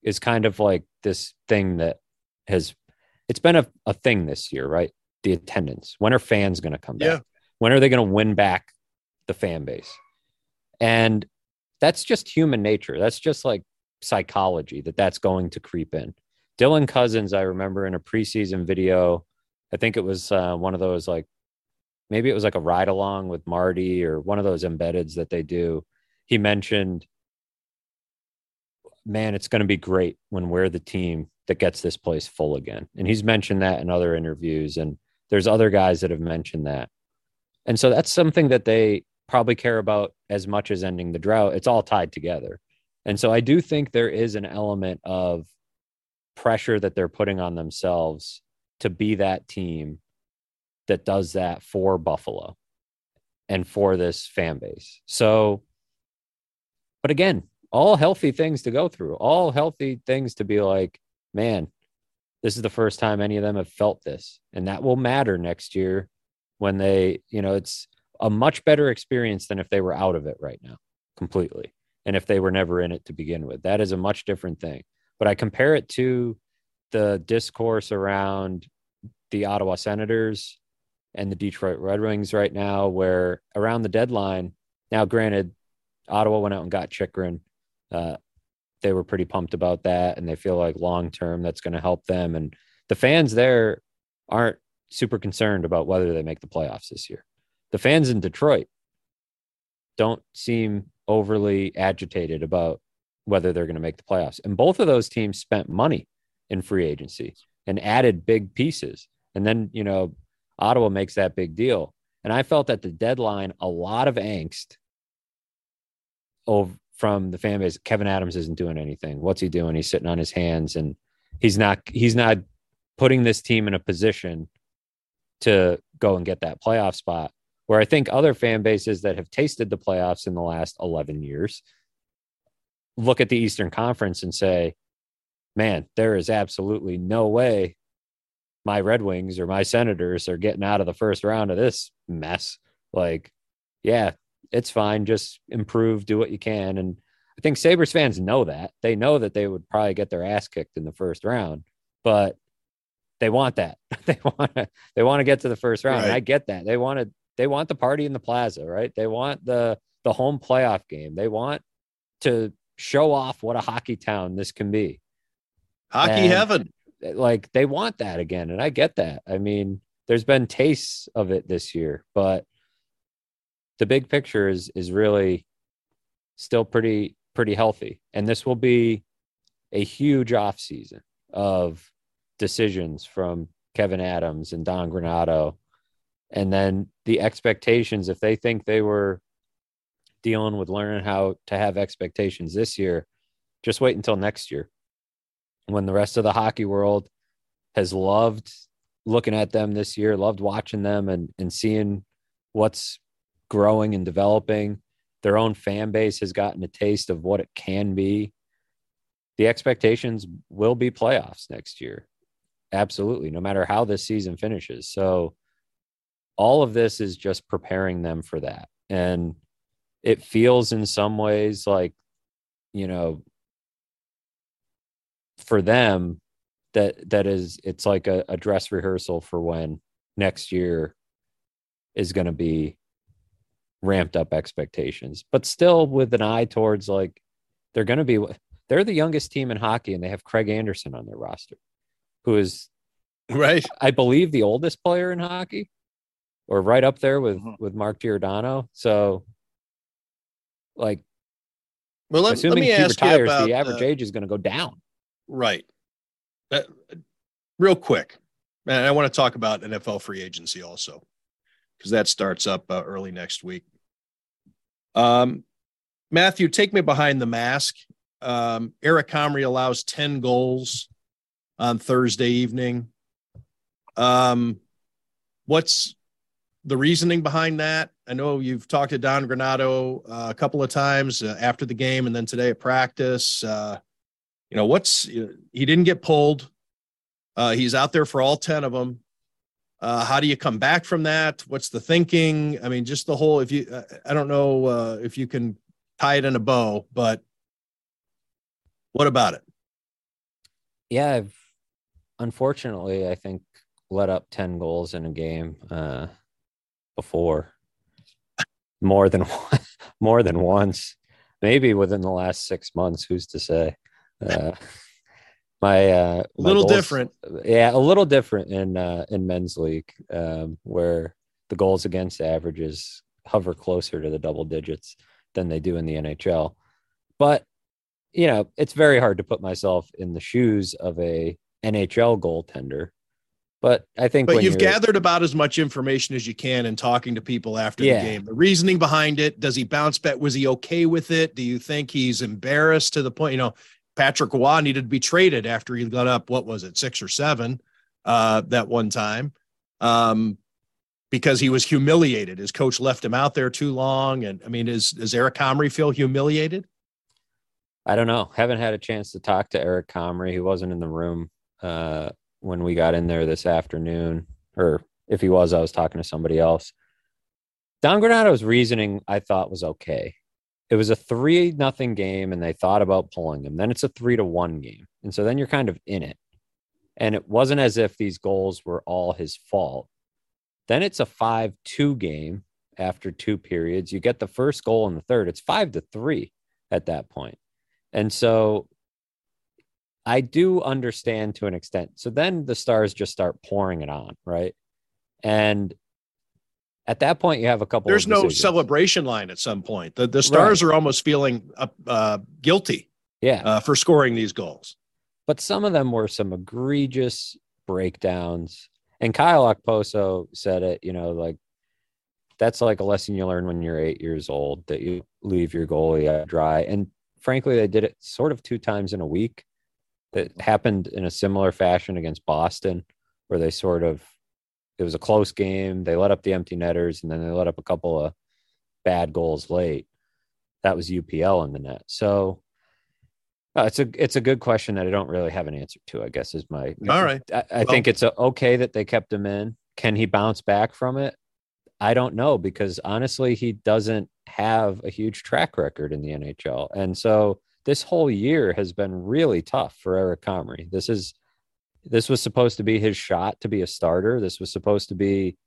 Speaker 3: Is kind of like this thing that has it's been a, a thing this year, right? The attendance. When are fans going to come back? Yeah. When are they going to win back the fan base? And that's just human nature. That's just like psychology that that's going to creep in. Dylan Cozens, I remember in a preseason video, I think it was uh, one of those like maybe it was like a ride along with Marty or one of those embeds that they do. He mentioned, man, it's going to be great when we're the team that gets this place full again. And he's mentioned that in other interviews. And there's other guys that have mentioned that. And so that's something that they probably care about as much as ending the drought. It's all tied together. And so I do think there is an element of pressure that they're putting on themselves to be that team that does that for Buffalo and for this fan base. So, but again, all healthy things to go through, all healthy things to be like, man, this is the first time any of them have felt this. And that will matter next year when they, you know, it's a much better experience than if they were out of it right now completely. And if they were never in it to begin with, that is a much different thing. But I compare it to the discourse around the Ottawa Senators and the Detroit Red Wings right now, where around the deadline, now granted, Ottawa went out and got Chychrun. Uh, they were pretty pumped about that, and they feel like long term that's going to help them. And the fans there aren't super concerned about whether they make the playoffs this year. The fans in Detroit don't seem overly agitated about whether they're going to make the playoffs. And both of those teams spent money in free agency and added big pieces. And then, you know, Ottawa makes that big deal. And I felt at the deadline a lot of angst over from the fan base, Kevyn Adams isn't doing anything. What's he doing? He's sitting on his hands and he's not he's not putting this team in a position to go and get that playoff spot. Where I think other fan bases that have tasted the playoffs in the last 11 years look at the Eastern Conference and say, man, there is absolutely no way my Red Wings or my Senators are getting out of the first round of this mess. Like, yeah, it's fine. Just improve, do what you can. And I think Sabres fans know that. They know that they would probably get their ass kicked in the first round, but they want that. they want to they want to get to the first round. Right. And I get that. They want to they want the party in the plaza, right? They want the the home playoff game. They want to show off what a hockey town this can be.
Speaker 1: Hockey and, heaven.
Speaker 3: Eh, like they want that again. And I get that. I mean, there's been tastes of it this year, but the big picture is is really still pretty pretty healthy. And this will be a huge off season of decisions from Kevyn Adams and Don Granato. And then the expectations, if they think they were dealing with learning how to have expectations this year, just wait until next year when the rest of the hockey world has loved looking at them this year, loved watching them and, and seeing what's growing and developing. Their own fan base has gotten a taste of what it can be. The expectations will be playoffs next year. Absolutely, no matter how this season finishes. So, all of this is just preparing them for that. And it feels in some ways like, you know, for them, that that is it's like a, a dress rehearsal for when next year is going to be ramped up expectations, but still with an eye towards like they're going to be they're the youngest team in hockey and they have Craig Anderson on their roster, who is
Speaker 1: right,
Speaker 3: I believe, the oldest player in hockey, or right up there with mm-hmm. with Mark Giordano. So, like, well, let, assuming let me he ask retires, about, the average uh, age is going to go down.
Speaker 1: Right. Uh, real quick, and I want to talk about NFL free agency also because that starts up uh, early next week. Um, Matthew, take me behind the mask. Um, Eric Comrie allows 10 goals on Thursday evening. Um, what's the reasoning behind that? I know you've talked to Don Granato uh, a couple of times uh, after the game and then today at practice. Uh, you know, what's he didn't get pulled. Uh, he's out there for all 10 of them. Uh, how do you come back from that? What's the thinking? I mean, just the whole. If you, uh, I don't know uh, if you can tie it in a bow, but what about it?
Speaker 3: Yeah, I've unfortunately, I think let up ten goals in a game uh, before, more than more than once, maybe within the last six months. Who's to say? My uh
Speaker 1: a little
Speaker 3: goals,
Speaker 1: different
Speaker 3: yeah a little different in uh in men's league um where the goals against averages hover closer to the double digits than they do in the nhl but you know it's very hard to put myself in the shoes of a nhl goaltender but I think,
Speaker 1: but you've gathered about as much information as you can in talking to people after yeah. the game. The reasoning behind it. Does he bounce back? Was he okay with it? Do you think he's embarrassed to the point? You know, Patrick Roy needed to be traded after he got up, what was it, six or seven uh, that one time, um, because he was humiliated. His coach left him out there too long. And I mean, is, does Eric Comrie feel humiliated?
Speaker 3: I don't know. Haven't had a chance to talk to Eric Comrie. He wasn't in the room uh, when we got in there this afternoon, or if he was, I was talking to somebody else. Don Granato's reasoning I thought was okay it was a three nothing game and they thought about pulling him. Then it's a three to one game. And so then you're kind of in it. And it wasn't as if these goals were all his fault. Then it's a 5 2 game after two periods. You get the first goal in the third. It's five to three at that point. And so I do understand to an extent. So then the stars just start pouring it on, right? And at that point you have a couple
Speaker 1: there's no celebration line at some point the, the stars right. are almost feeling uh, uh, guilty
Speaker 3: yeah
Speaker 1: uh, for scoring these goals
Speaker 3: but some of them were some egregious breakdowns and kyle okposo said it you know like that's like a lesson you learn when you're eight years old that you leave your goalie dry. And frankly, they did it sort of two times in a week. That happened in a similar fashion against Boston, where they sort of it was a close game. They let up the empty netters, and then they let up a couple of bad goals late. That was UPL in the net. So uh, it's a it's a good question that I don't really have an answer to. I guess is my
Speaker 1: all right.
Speaker 3: I, I well, think it's a, okay that they kept him in. Can he bounce back from it? I don't know because honestly, he doesn't have a huge track record in the NHL, and so this whole year has been really tough for Eric Comrie. This is this was supposed to be his shot to be a starter. This was supposed to be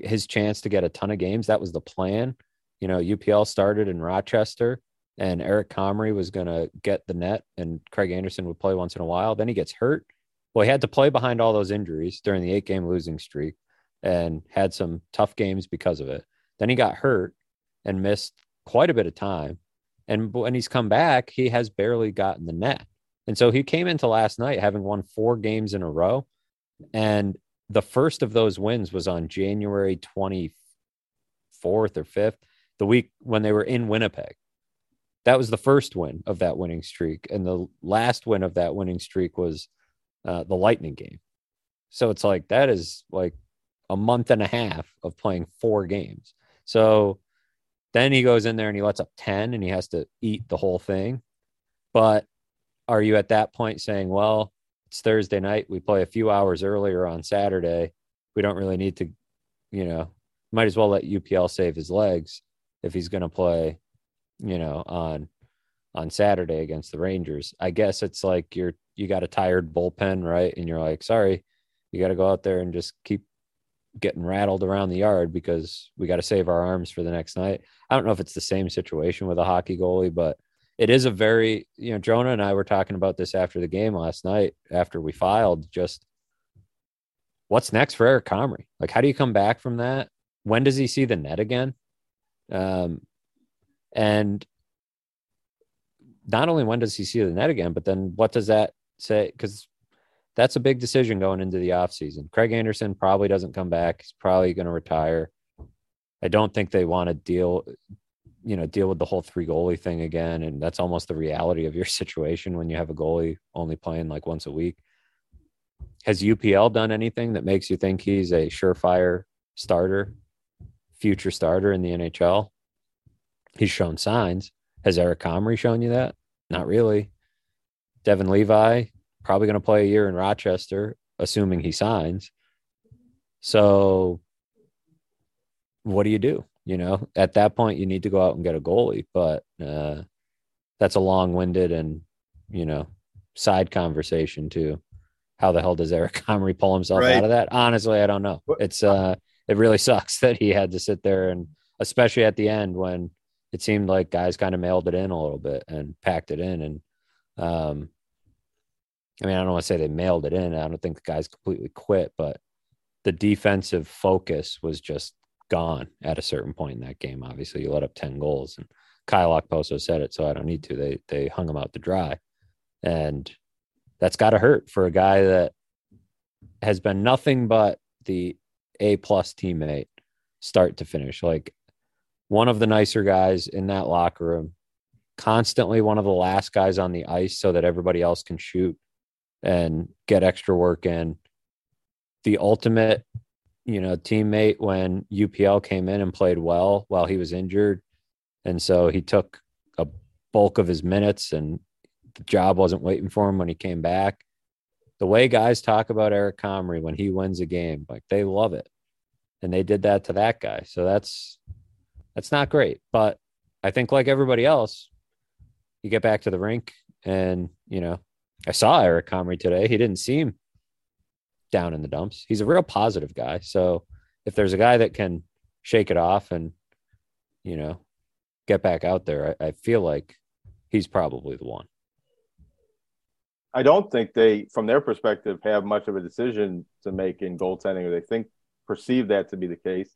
Speaker 3: his chance to get a ton of games. That was the plan. You know, UPL started in Rochester and Eric Comrie was going to get the net and Craig Anderson would play once in a while. Then he gets hurt. Well, he had to play behind all those injuries during the eight game losing streak and had some tough games because of it. Then he got hurt and missed quite a bit of time. And when he's come back, he has barely gotten the net. And so he came into last night having won four games in a row. And the first of those wins was on January 24th or 5th, the week when they were in Winnipeg. That was the first win of that winning streak. And the last win of that winning streak was uh, the Lightning game. So it's like that is like a month and a half of playing four games. So then he goes in there and he lets up 10 and he has to eat the whole thing. But are you at that point saying, well, it's Thursday night. We play a few hours earlier on Saturday. We don't really need to, you know, might as well let UPL save his legs if he's going to play, you know, on on Saturday against the Rangers. I guess it's like you're you got a tired bullpen, right? And you're like, sorry, you got to go out there and just keep getting rattled around the yard because we got to save our arms for the next night. I don't know if it's the same situation with a hockey goalie, but it is a very you know jonah and i were talking about this after the game last night after we filed just what's next for eric comrie? Like how do you come back from that? When does he see the net again? Um and not only when does he see the net again but then what does that say? Because that's a big decision going into the offseason. Craig anderson probably doesn't come back. He's probably going to retire. I don't think they want to deal you know deal with the whole three goalie thing again and that's almost the reality of your situation when you have a goalie only playing like once a week. Has upl done anything that makes you think he's a surefire starter future starter in the nhl he's shown signs. Has eric comrie shown you that? Not really. Devon Levi probably going to play a year in rochester assuming he signs. So what do you do you know, at that point, you need to go out and get a goalie, but uh, that's a long-winded and you know side conversation too. How the hell does Eric Comrie pull himself right. out of that? Honestly, I don't know. It's uh, it really sucks that he had to sit there and especially at the end when it seemed like guys kind of mailed it in a little bit and packed it in and um I mean, I don't want to say they mailed it in. I don't think the guys completely quit, but the defensive focus was just gone at a certain point in that game. Obviously, you let up 10 goals and Kyle Okposo said it, so I don't need to. They they hung him out to dry. And that's gotta hurt for a guy that has been nothing but the A plus teammate start to finish. Like one of the nicer guys in that locker room, constantly one of the last guys on the ice so that everybody else can shoot and get extra work in. The ultimate you know, teammate when UPL came in and played well while he was injured. And so he took a bulk of his minutes and the job wasn't waiting for him when he came back. The way guys talk about Eric Comrie when he wins a game, like they love it. And they did that to that guy. So that's that's not great. But I think like everybody else, you get back to the rink and, you know, I saw Eric Comrie today. He didn't seem down in the dumps. He's a real positive guy. So if there's a guy that can shake it off and, you know, get back out there, I, I feel like he's probably the one.
Speaker 2: I don't think they, from their perspective, have much of a decision to make in goaltending, or they think perceive that to be the case.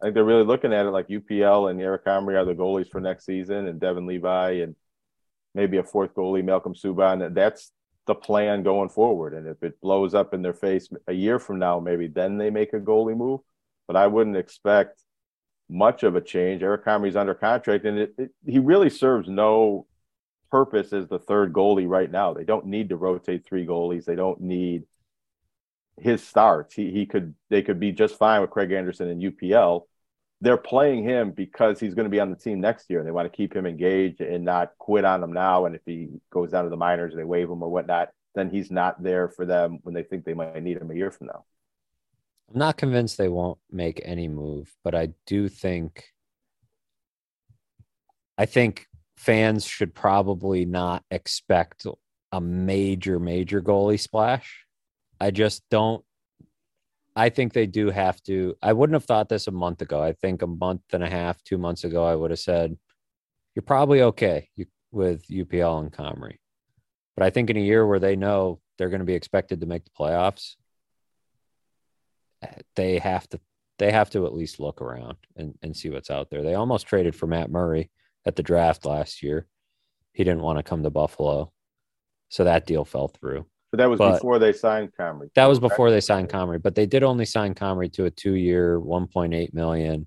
Speaker 2: I think they're really looking at it like UPL and Eric Comrie are the goalies for next season, and Devon Levi and maybe a fourth goalie, Malcolm Subban. That's the plan going forward. And if it blows up in their face a year from now, maybe then they make a goalie move. But I wouldn't expect much of a change. Eric Comrie's under contract, and it, it, he really serves no purpose as the third goalie right now. They don't need to rotate three goalies. They don't need his starts. He he could they could be just fine with Craig Anderson and UPL. They're playing him because he's going to be on the team next year. They want to keep him engaged and not quit on him now. And if he goes down to the minors, and they waive him or whatnot, then he's not there for them when they think they might need him a year from now.
Speaker 3: I'm not convinced they won't make any move, but I do think I think fans should probably not expect a major major goalie splash. I just don't I think they do have to. I wouldn't have thought this a month ago. I think a month and a half, 2 months ago I would have said you're probably okay with UPL and Comrie. But I think in a year where they know they're going to be expected to make the playoffs, eh, they have to they have to at least look around and, and see what's out there. They almost traded for Matt Murray at the draft last year. He didn't want to come to Buffalo. So that deal fell through.
Speaker 2: But that was but before they signed Comrie.
Speaker 3: That was before they signed Comrie, but they did only sign Comrie to a two year, 1.8 million.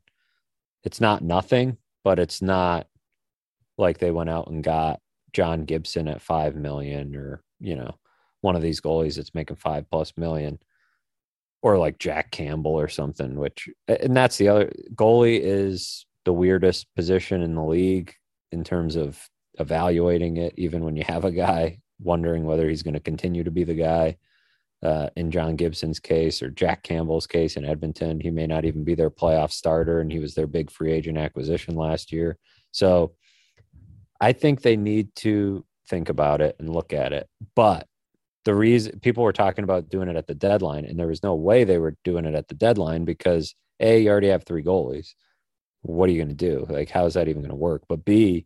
Speaker 3: It's not nothing, but it's not like they went out and got John Gibson at 5 million or, you know, one of these goalies that's making five plus million or like Jack Campbell or something, which, and that's the other goalie is the weirdest position in the league in terms of evaluating it, even when you have a guy wondering whether he's going to continue to be the guy. Uh, in John Gibson's case or Jack Campbell's case in Edmonton, he may not even be their playoff starter, and he was their big free agent acquisition last year. So I think they need to think about it and look at it. But the reason people were talking about doing it at the deadline, and there was no way they were doing it at the deadline because A, you already have three goalies. What are you going to do? Like, how is that even going to work? But B,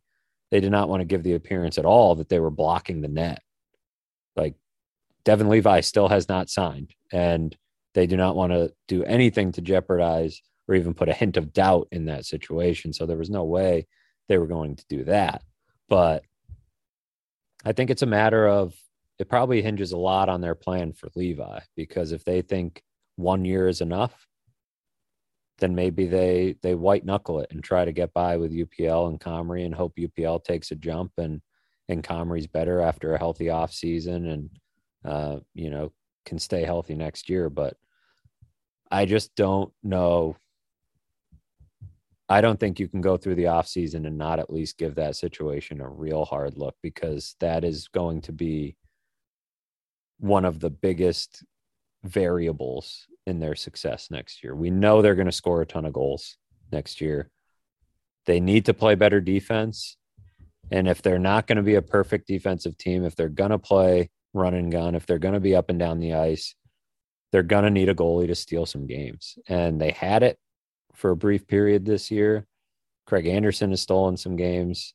Speaker 3: they did not want to give the appearance at all that they were blocking the net. Like, Devon Levi still has not signed, and they do not want to do anything to jeopardize or even put a hint of doubt in that situation. So there was no way they were going to do that. But I think it's a matter of it probably hinges a lot on their plan for Levi because if they think one year is enough, then maybe they they white knuckle it and try to get by with UPL and Comrie and hope UPL takes a jump and and Comrie's better after a healthy off season and uh, you know can stay healthy next year. But I just don't know I don't think you can go through the offseason and not at least give that situation a real hard look because that is going to be one of the biggest variables in their success next year. We know they're going to score a ton of goals next year. They need to play better defense. And if they're not going to be a perfect defensive team, if they're going to play run and gun, if they're going to be up and down the ice, they're going to need a goalie to steal some games. And they had it for a brief period this year. Craig Anderson has stolen some games.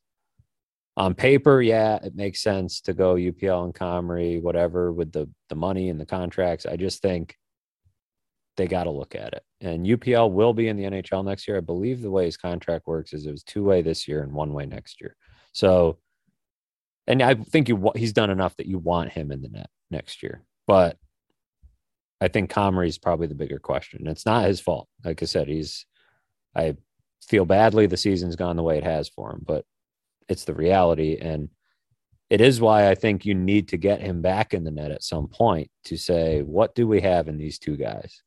Speaker 3: On paper, yeah, it makes sense to go UPL and Comrie, whatever, with the the money and the contracts. I just think they got to look at it. And UPL will be in the NHL next year. I believe the way his contract works is it was two way this year and one way next year. So, and I think you he's done enough that you want him in the net next year. But I think Comrie is probably the bigger question. It's not his fault. Like I said, he's I feel badly the season's gone the way it has for him, but it's the reality. And it is why I think you need to get him back in the net at some point to say, what do we have in these two guys?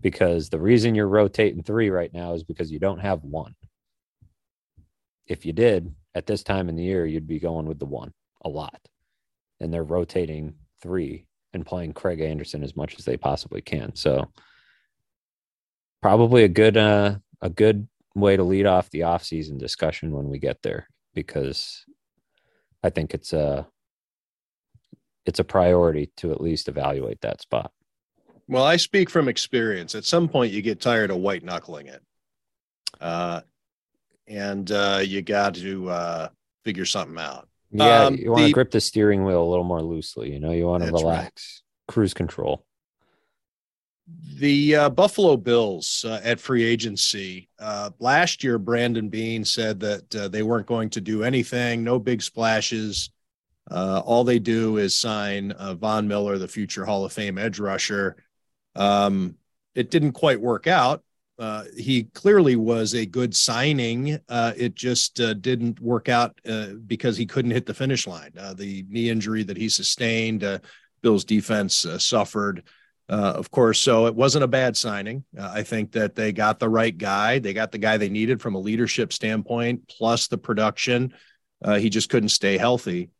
Speaker 3: Because the reason you're rotating three right now is because you don't have one. If you did at this time in the year, you'd be going with the one a lot. And they're rotating three and playing Craig Anderson as much as they possibly can. So probably a good uh a good way to lead off the off-season discussion when we get there because I think it's a it's a priority to at least evaluate that spot.
Speaker 1: Well, I speak from experience. At some point, you get tired of white knuckling it, uh, and uh, you got to uh, figure something out.
Speaker 3: Yeah, um, you want to grip the steering wheel a little more loosely. You know, you want to relax, right. cruise control
Speaker 1: the uh, Buffalo Bills uh, at free agency uh, last year, Brandon Beane said that uh, they weren't going to do anything, no big splashes. Uh, all they do is sign uh, Von Miller, the future Hall of Fame edge rusher. Um, it didn't quite work out. he clearly was a good signing. It just didn't work out because he couldn't hit the finish line. The knee injury that he sustained, Bill's defense suffered, of course. So it wasn't a bad signing. I think that they got the right guy. They got the guy they needed from a leadership standpoint, plus the production. he just couldn't stay healthy.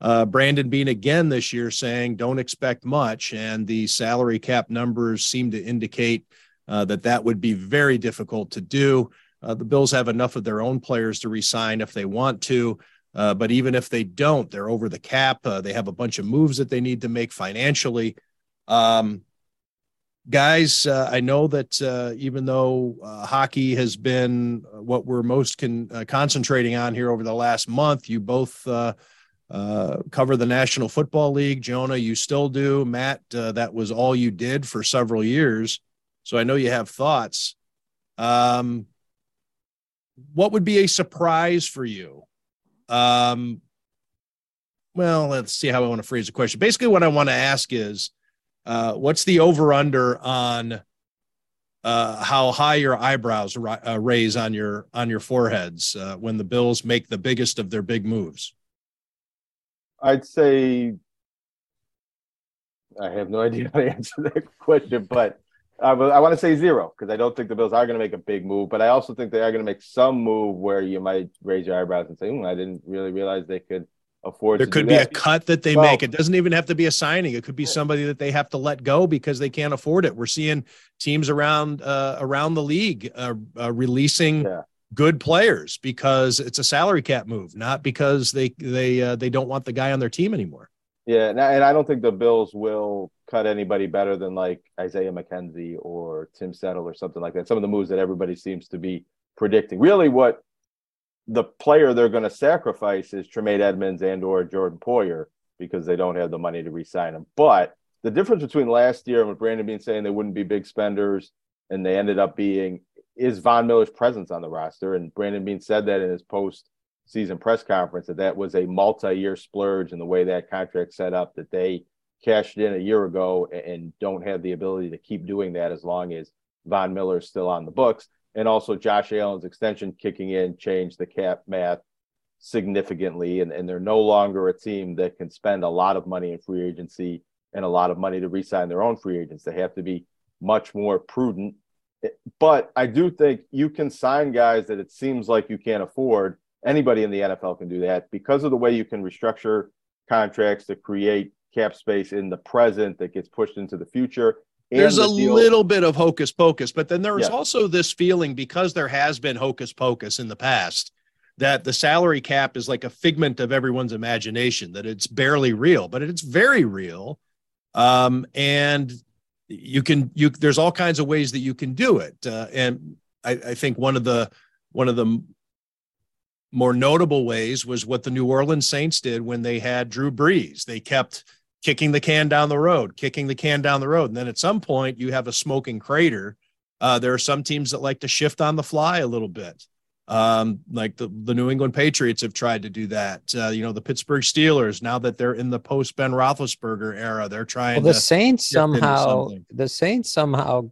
Speaker 1: Brandon Beane again this year saying, don't expect much. And the salary cap numbers seem to indicate uh, that that would be very difficult to do. Uh, the Bills have enough of their own players to resign if they want to. Uh, but even if they don't, they're over the cap. Uh, they have a bunch of moves that they need to make financially. Um, guys, uh, I know that uh, even though hockey has been what we're most con- concentrating on here over the last month, you both cover the National Football League. Jonah, you still do. Matt, that was all you did for several years. So I know you have thoughts. Um, what would be a surprise for you? Um, well, let's see how I want to phrase the question. Basically, what I want to ask is, uh, what's the over under on uh, how high your eyebrows uh, raise on your on your foreheads uh, when the Bills make the biggest of their big moves?
Speaker 2: I'd say I have no idea how to answer that question, but I, I want to say zero because I don't think the Bills are going to make a big move, but I also think they are going to make some move where you might raise your eyebrows and say, mm, "I didn't really realize they could afford."
Speaker 1: There could be that. a cut that they well, make. It doesn't even have to be a signing. It could be somebody that they have to let go because they can't afford it. We're seeing teams around uh, around the league uh, uh, releasing. Yeah. Good players because it's a salary cap move, not because they they uh, they don't want the guy on their team anymore.
Speaker 2: Yeah, and I don't think the Bills will cut anybody better than like Isaiah McKenzie or Tim Settle or something like that. Some of the moves that everybody seems to be predicting. Really, what the player they're going to sacrifice is Tremaine Edmunds and or Jordan Poyer because they don't have the money to re-sign him. But the difference between last year and what Brandon Beane saying they wouldn't be big spenders and they ended up being is Von Miller's presence on the roster. And Brandon Beane said that in his post season press conference that that was a multi-year splurge in the way that contract set up that they cashed in a year ago and don't have the ability to keep doing that as long as Von Miller is still on the books. And also Josh Allen's extension kicking in changed the cap math significantly. And, and they're no longer a team that can spend a lot of money in free agency and a lot of money to re-sign their own free agents. They have to be much more prudent. But I do think you can sign guys that it seems like you can't afford Anybody in the NFL can do that because of the way you can restructure contracts to create cap space in the present that gets pushed into the future.
Speaker 1: There's the a deal. little bit of hocus pocus, but then there is also this feeling because there has been hocus pocus in the past that the salary cap is like a figment of everyone's imagination, that it's barely real, but it's very real. Um, and you can you there's all kinds of ways that you can do it. Uh, and I, I think one of the one of the more notable ways was what the New Orleans Saints did when they had Drew Brees. They kept kicking the can down the road, kicking the can down the road. And then at some point, you have a smoking crater. Uh, there are some teams that like to shift on the fly a little bit. Um, like the, the New England Patriots have tried to do that. Uh, you know, the Pittsburgh Steelers, now that they're in the post Ben Roethlisberger era, they're trying
Speaker 3: well, the Saints somehow, the Saints somehow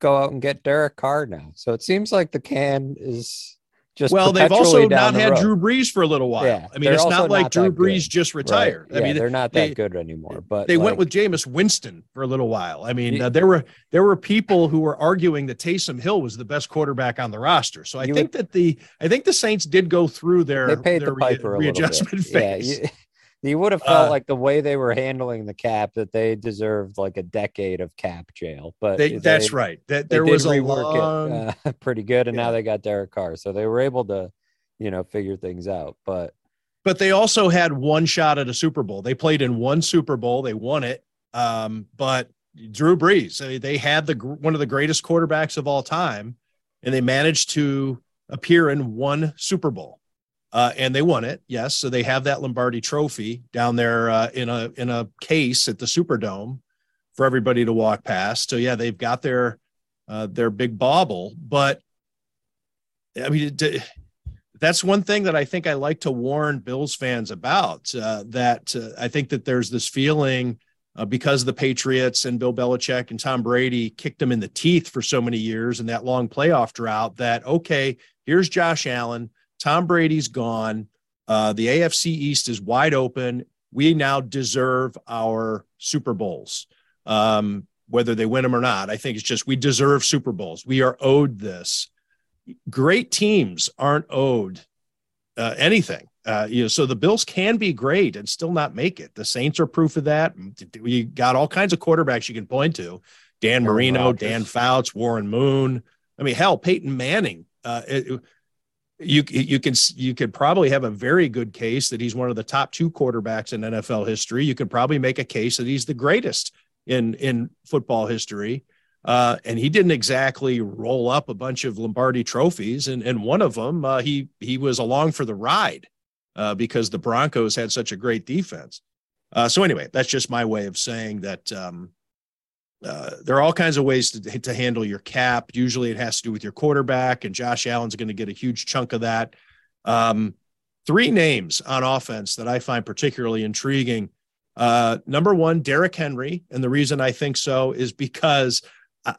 Speaker 3: go out and get Derek Carr now. So it seems like the can is just
Speaker 1: well, they've also not had road. Drew Brees for a little while. Yeah, I mean, it's not like not Drew Brees good. just retired.
Speaker 3: Right.
Speaker 1: I mean,
Speaker 3: they're not that they, good anymore. But
Speaker 1: they like, went with Jameis Winston for a little while. I mean, uh, there were there were people who were arguing that Taysom Hill was the best quarterback on the roster. So I think would, that the I think the Saints did go through their
Speaker 3: they paid
Speaker 1: their
Speaker 3: the piper re- readjustment phase. Yeah, you, you would have felt uh, like the way they were handling the cap that they deserved like a decade of cap jail. But
Speaker 1: they, that's right. That there was a rework long...
Speaker 3: it uh, pretty good, and yeah. now they got Derek Carr, so they were able to you know, figure things out. But
Speaker 1: but they also had one shot at a Super Bowl. They played in one Super Bowl, they won it. Um, but Drew Brees, they had the one of the greatest quarterbacks of all time, and they managed to appear in one Super Bowl. Uh, and they won it, yes. So they have that Lombardi Trophy down there uh, in a in a case at the Superdome for everybody to walk past. So yeah, they've got their uh, their big bauble, but I mean, that's one thing that I think I like to warn Bills fans about. Uh, that uh, I think that there's this feeling uh, because the Patriots and Bill Belichick and Tom Brady kicked them in the teeth for so many years and that long playoff drought that, okay, here's Josh Allen. Tom Brady's gone. Uh, the AFC East is wide open. We now deserve our Super Bowls, um, whether they win them or not. I think it's just we deserve Super Bowls. We are owed this. Great teams aren't owed uh, anything. Uh, you know, so the Bills can be great and still not make it. The Saints are proof of that. We got all kinds of quarterbacks you can point to: Dan Marino, Dan Fouts, Warren Moon. I mean, hell, Peyton Manning. Uh, it, you you can you could probably have a very good case that he's one of the top two quarterbacks in NFL history. You could probably make a case that he's the greatest in in football history. Uh, and he didn't exactly roll up a bunch of Lombardi trophies, and and one of them uh, he he was along for the ride uh, because the Broncos had such a great defense. Uh, so anyway, that's just my way of saying that um, uh, there are all kinds of ways to, to handle your cap. Usually, it has to do with your quarterback, and Josh Allen's going to get a huge chunk of that. Um, three names on offense that I find particularly intriguing. Uh, number one, Derrick Henry, and the reason I think so is because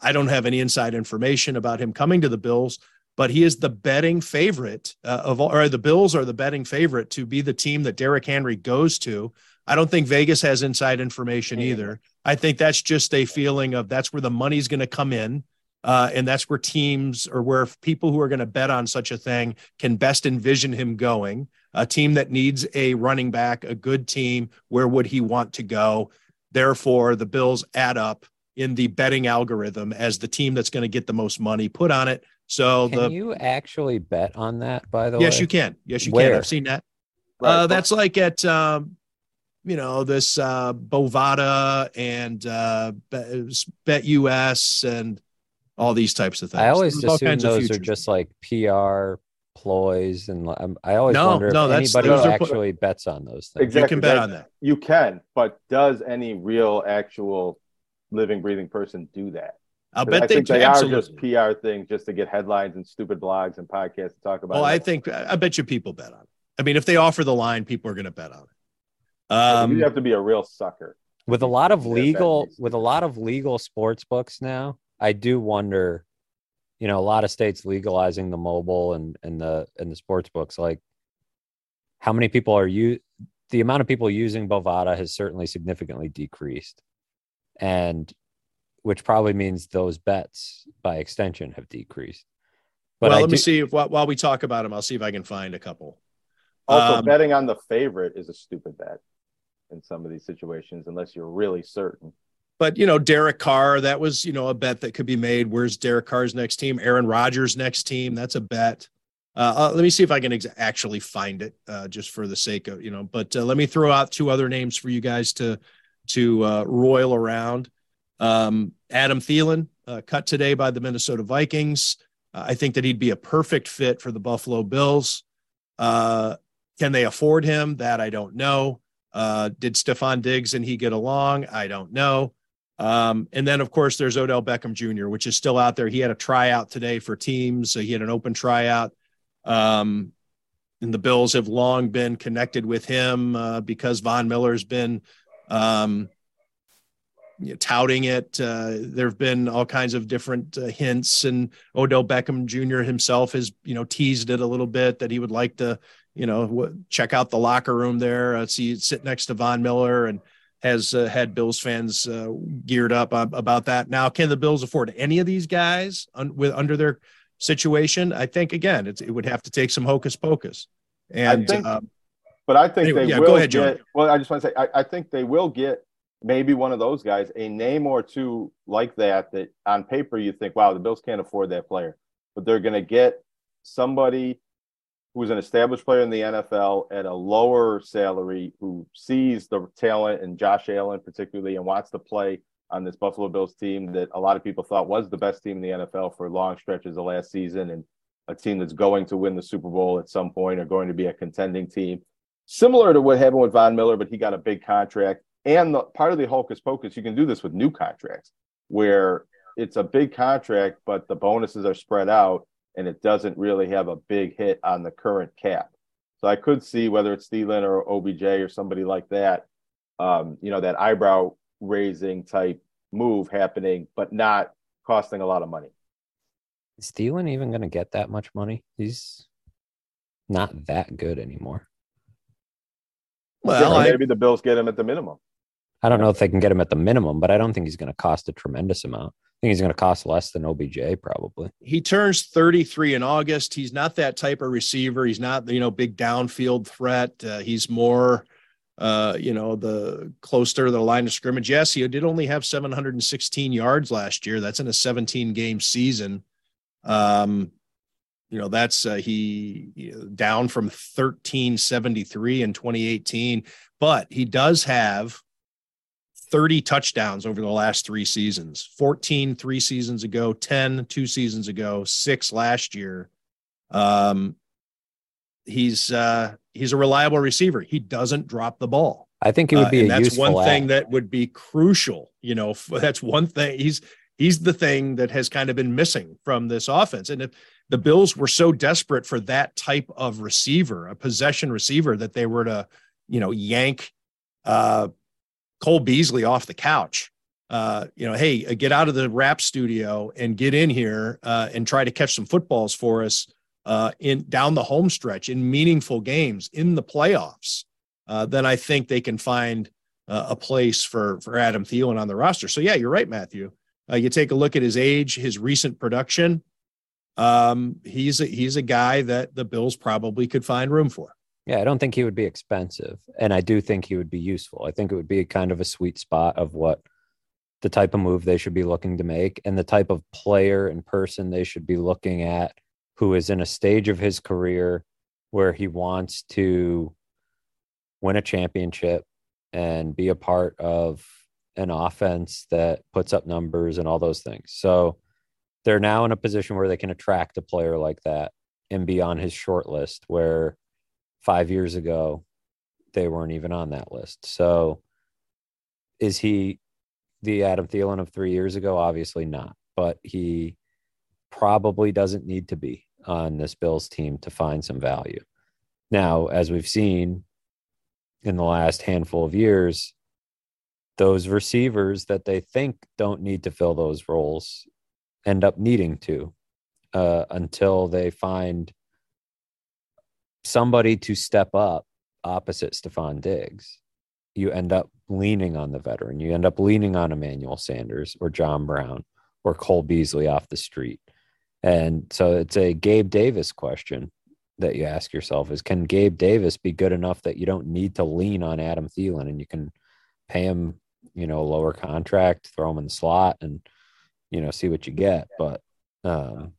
Speaker 1: I don't have any inside information about him coming to the Bills, but he is the betting favorite uh, of all, or the Bills are the betting favorite to be the team that Derrick Henry goes to. I don't think Vegas has inside information either. I think that's just a feeling of that's where the money's going to come in. Uh, and that's where teams or where people who are going to bet on such a thing can best envision him going. A team that needs a running back, a good team, where would he want to go? Therefore, the Bills add up in the betting algorithm as the team that's going to get the most money put on it. So
Speaker 3: can
Speaker 1: the,
Speaker 3: you actually bet on that? By the
Speaker 1: yes,
Speaker 3: way,
Speaker 1: yes, you can. Yes, you
Speaker 3: Where?
Speaker 1: can. I've seen that.
Speaker 2: Right.
Speaker 1: Uh, that's like at um, you know this uh, Bovada and uh, BetUS and all these types of things.
Speaker 3: I always
Speaker 1: There's all
Speaker 3: assume
Speaker 1: kinds of
Speaker 3: those are just like PR ploys, and um, I always
Speaker 1: No,
Speaker 3: wonder
Speaker 1: no,
Speaker 3: if
Speaker 1: that's-
Speaker 3: anybody
Speaker 1: those are-
Speaker 3: actually bets on those things.
Speaker 2: Exactly.
Speaker 1: you can bet
Speaker 2: That-
Speaker 1: on that.
Speaker 2: You can, but does any real, actual, living, breathing person do that?
Speaker 1: I'll
Speaker 2: 'Cause
Speaker 1: bet
Speaker 2: I
Speaker 1: they,
Speaker 2: think they
Speaker 1: absolutely.
Speaker 2: are just PR things just to get headlines and stupid blogs and podcasts to talk about.
Speaker 1: Well,
Speaker 2: it.
Speaker 1: I think I bet you people bet on it. I mean, if they offer the line, people are going to bet on it.
Speaker 2: Yeah,
Speaker 1: Um,
Speaker 2: you have to be a real sucker.
Speaker 3: with a lot of legal with a lot of legal sports books now i do wonder you know a lot of states legalizing the mobile and and the and the sports books like how many people are you the amount of people using bovada has certainly significantly decreased and which probably means those bets by extension have decreased but
Speaker 1: well,
Speaker 3: I
Speaker 1: let me see if while, while we talk about them, I'll see if I can find a couple.
Speaker 2: Also,
Speaker 1: Um,
Speaker 2: betting on the favorite is a stupid bet in some of these situations, unless you're really certain.
Speaker 1: But you know, Derek Carr, that was you know a bet that could be made. Where's Derek Carr's next team? Aaron Rodgers' next team. That's a bet. Uh, uh, let me see if I can ex- actually find it, uh, just for the sake of you know. But uh, let me throw out two other names for you guys to to uh, roil around. Um, Adam Thielen, uh, cut today by the Minnesota Vikings. I think that he'd be a perfect fit for the Buffalo Bills. Uh, can they afford him? That I don't know. Uh, did Stefon Diggs and he get along? I don't know. Um, and then, of course, there's Odell Beckham Jr., which is still out there. He had a tryout today for teams. So he had an open tryout. Um, and the Bills have long been connected with him uh, because Von Miller's been um, you know, touting it. Uh, there have been all kinds of different uh, hints, and Odell Beckham Jr. himself has, you know, teased it a little bit that he would like to, you know, check out the locker room there, uh, see sit next to Von Miller, and has uh, had Bills fans uh, geared up uh, about that. Now, can the Bills afford any of these guys un- with under their situation? I think again, it's, it would have to take some hocus pocus. And
Speaker 2: think-
Speaker 1: um,
Speaker 2: But I think
Speaker 1: Anyway,
Speaker 2: they
Speaker 1: yeah,
Speaker 2: will
Speaker 1: go ahead, John.
Speaker 2: get. Well, I just want to say, I, I think they will get maybe one of those guys, a name or two like that. That on paper you think, wow, the Bills can't afford that player, but they're going to get somebody who's an established player in the NFL at a lower salary, who sees the talent in Josh Allen particularly, and wants to play on this Buffalo Bills team that a lot of people thought was the best team in the NFL for long stretches of last season, and a team that's going to win the Super Bowl at some point or going to be a contending team. Similar to what happened with Von Miller, but he got a big contract. And the part of the hocus pocus, you can do this with new contracts where it's a big contract, but the bonuses are spread out and it doesn't really have a big hit on the current cap. So I could see whether it's Thielen or OBJ or somebody like that, um, you know, that eyebrow raising type move happening, but not costing a lot of money.
Speaker 3: Is Thielen even going to get that much money? He's not that good anymore.
Speaker 2: Well, maybe I, the Bills get him at the minimum.
Speaker 3: I don't know if they can get him at the minimum, but I don't think he's going to cost a tremendous amount. I think he's going to cost less than OBJ probably.
Speaker 1: He turns 33 in August. He's not that type of receiver. He's not, you know, big downfield threat. Uh, he's more, uh, you know, the closer to the line of scrimmage. Yes, he did only have 716 yards last year. That's in a 17 game season. Um, you know, that's uh, he down from 1373 in 2018, but he does have 30 touchdowns over the last three seasons. 14 three seasons ago 10 two seasons ago six last year. Um he's uh he's a reliable receiver. He doesn't drop the ball.
Speaker 3: I think he would be
Speaker 1: uh,
Speaker 3: that's
Speaker 1: one thing that would be crucial you know that's one thing he's he's the thing that has kind of been missing from this offense. And if the bills were so desperate for that type of receiver a possession receiver that they were to you know yank uh Cole Beasley off the couch. Uh, you know, hey, uh, get out of the rap studio and get in here uh, and try to catch some footballs for us uh, in down the home stretch in meaningful games in the playoffs. Uh, then I think they can find uh, a place for for Adam Thielen on the roster. So yeah, you're right, Matthew. you take a look at his age, his recent production. Um, he's a, he's a guy that the Bills probably could find room for.
Speaker 3: Yeah, I don't think he would be expensive. And I do think he would be useful. I think it would be kind of a sweet spot of what the type of move they should be looking to make and the type of player and person they should be looking at who is in a stage of his career where he wants to win a championship and be a part of an offense that puts up numbers and all those things. So they're now in a position where they can attract a player like that and be on his short list where five years ago, they weren't even on that list. So is he the Adam Thielen of three years ago? Obviously not, but he probably doesn't need to be on this Bills team to find some value. Now, as we've seen in the last handful of years, those receivers that they think don't need to fill those roles end up needing to uh, until they find somebody to step up opposite Stefon Diggs, you end up leaning on the veteran. You end up leaning on Emmanuel Sanders or John Brown or Cole Beasley off the street. And so it's a Gabe Davis question that you ask yourself is can Gabe Davis be good enough that you don't need to lean on Adam Thielen and you can pay him, you know, a lower contract, throw him in the slot and, you know, see what you get. But um,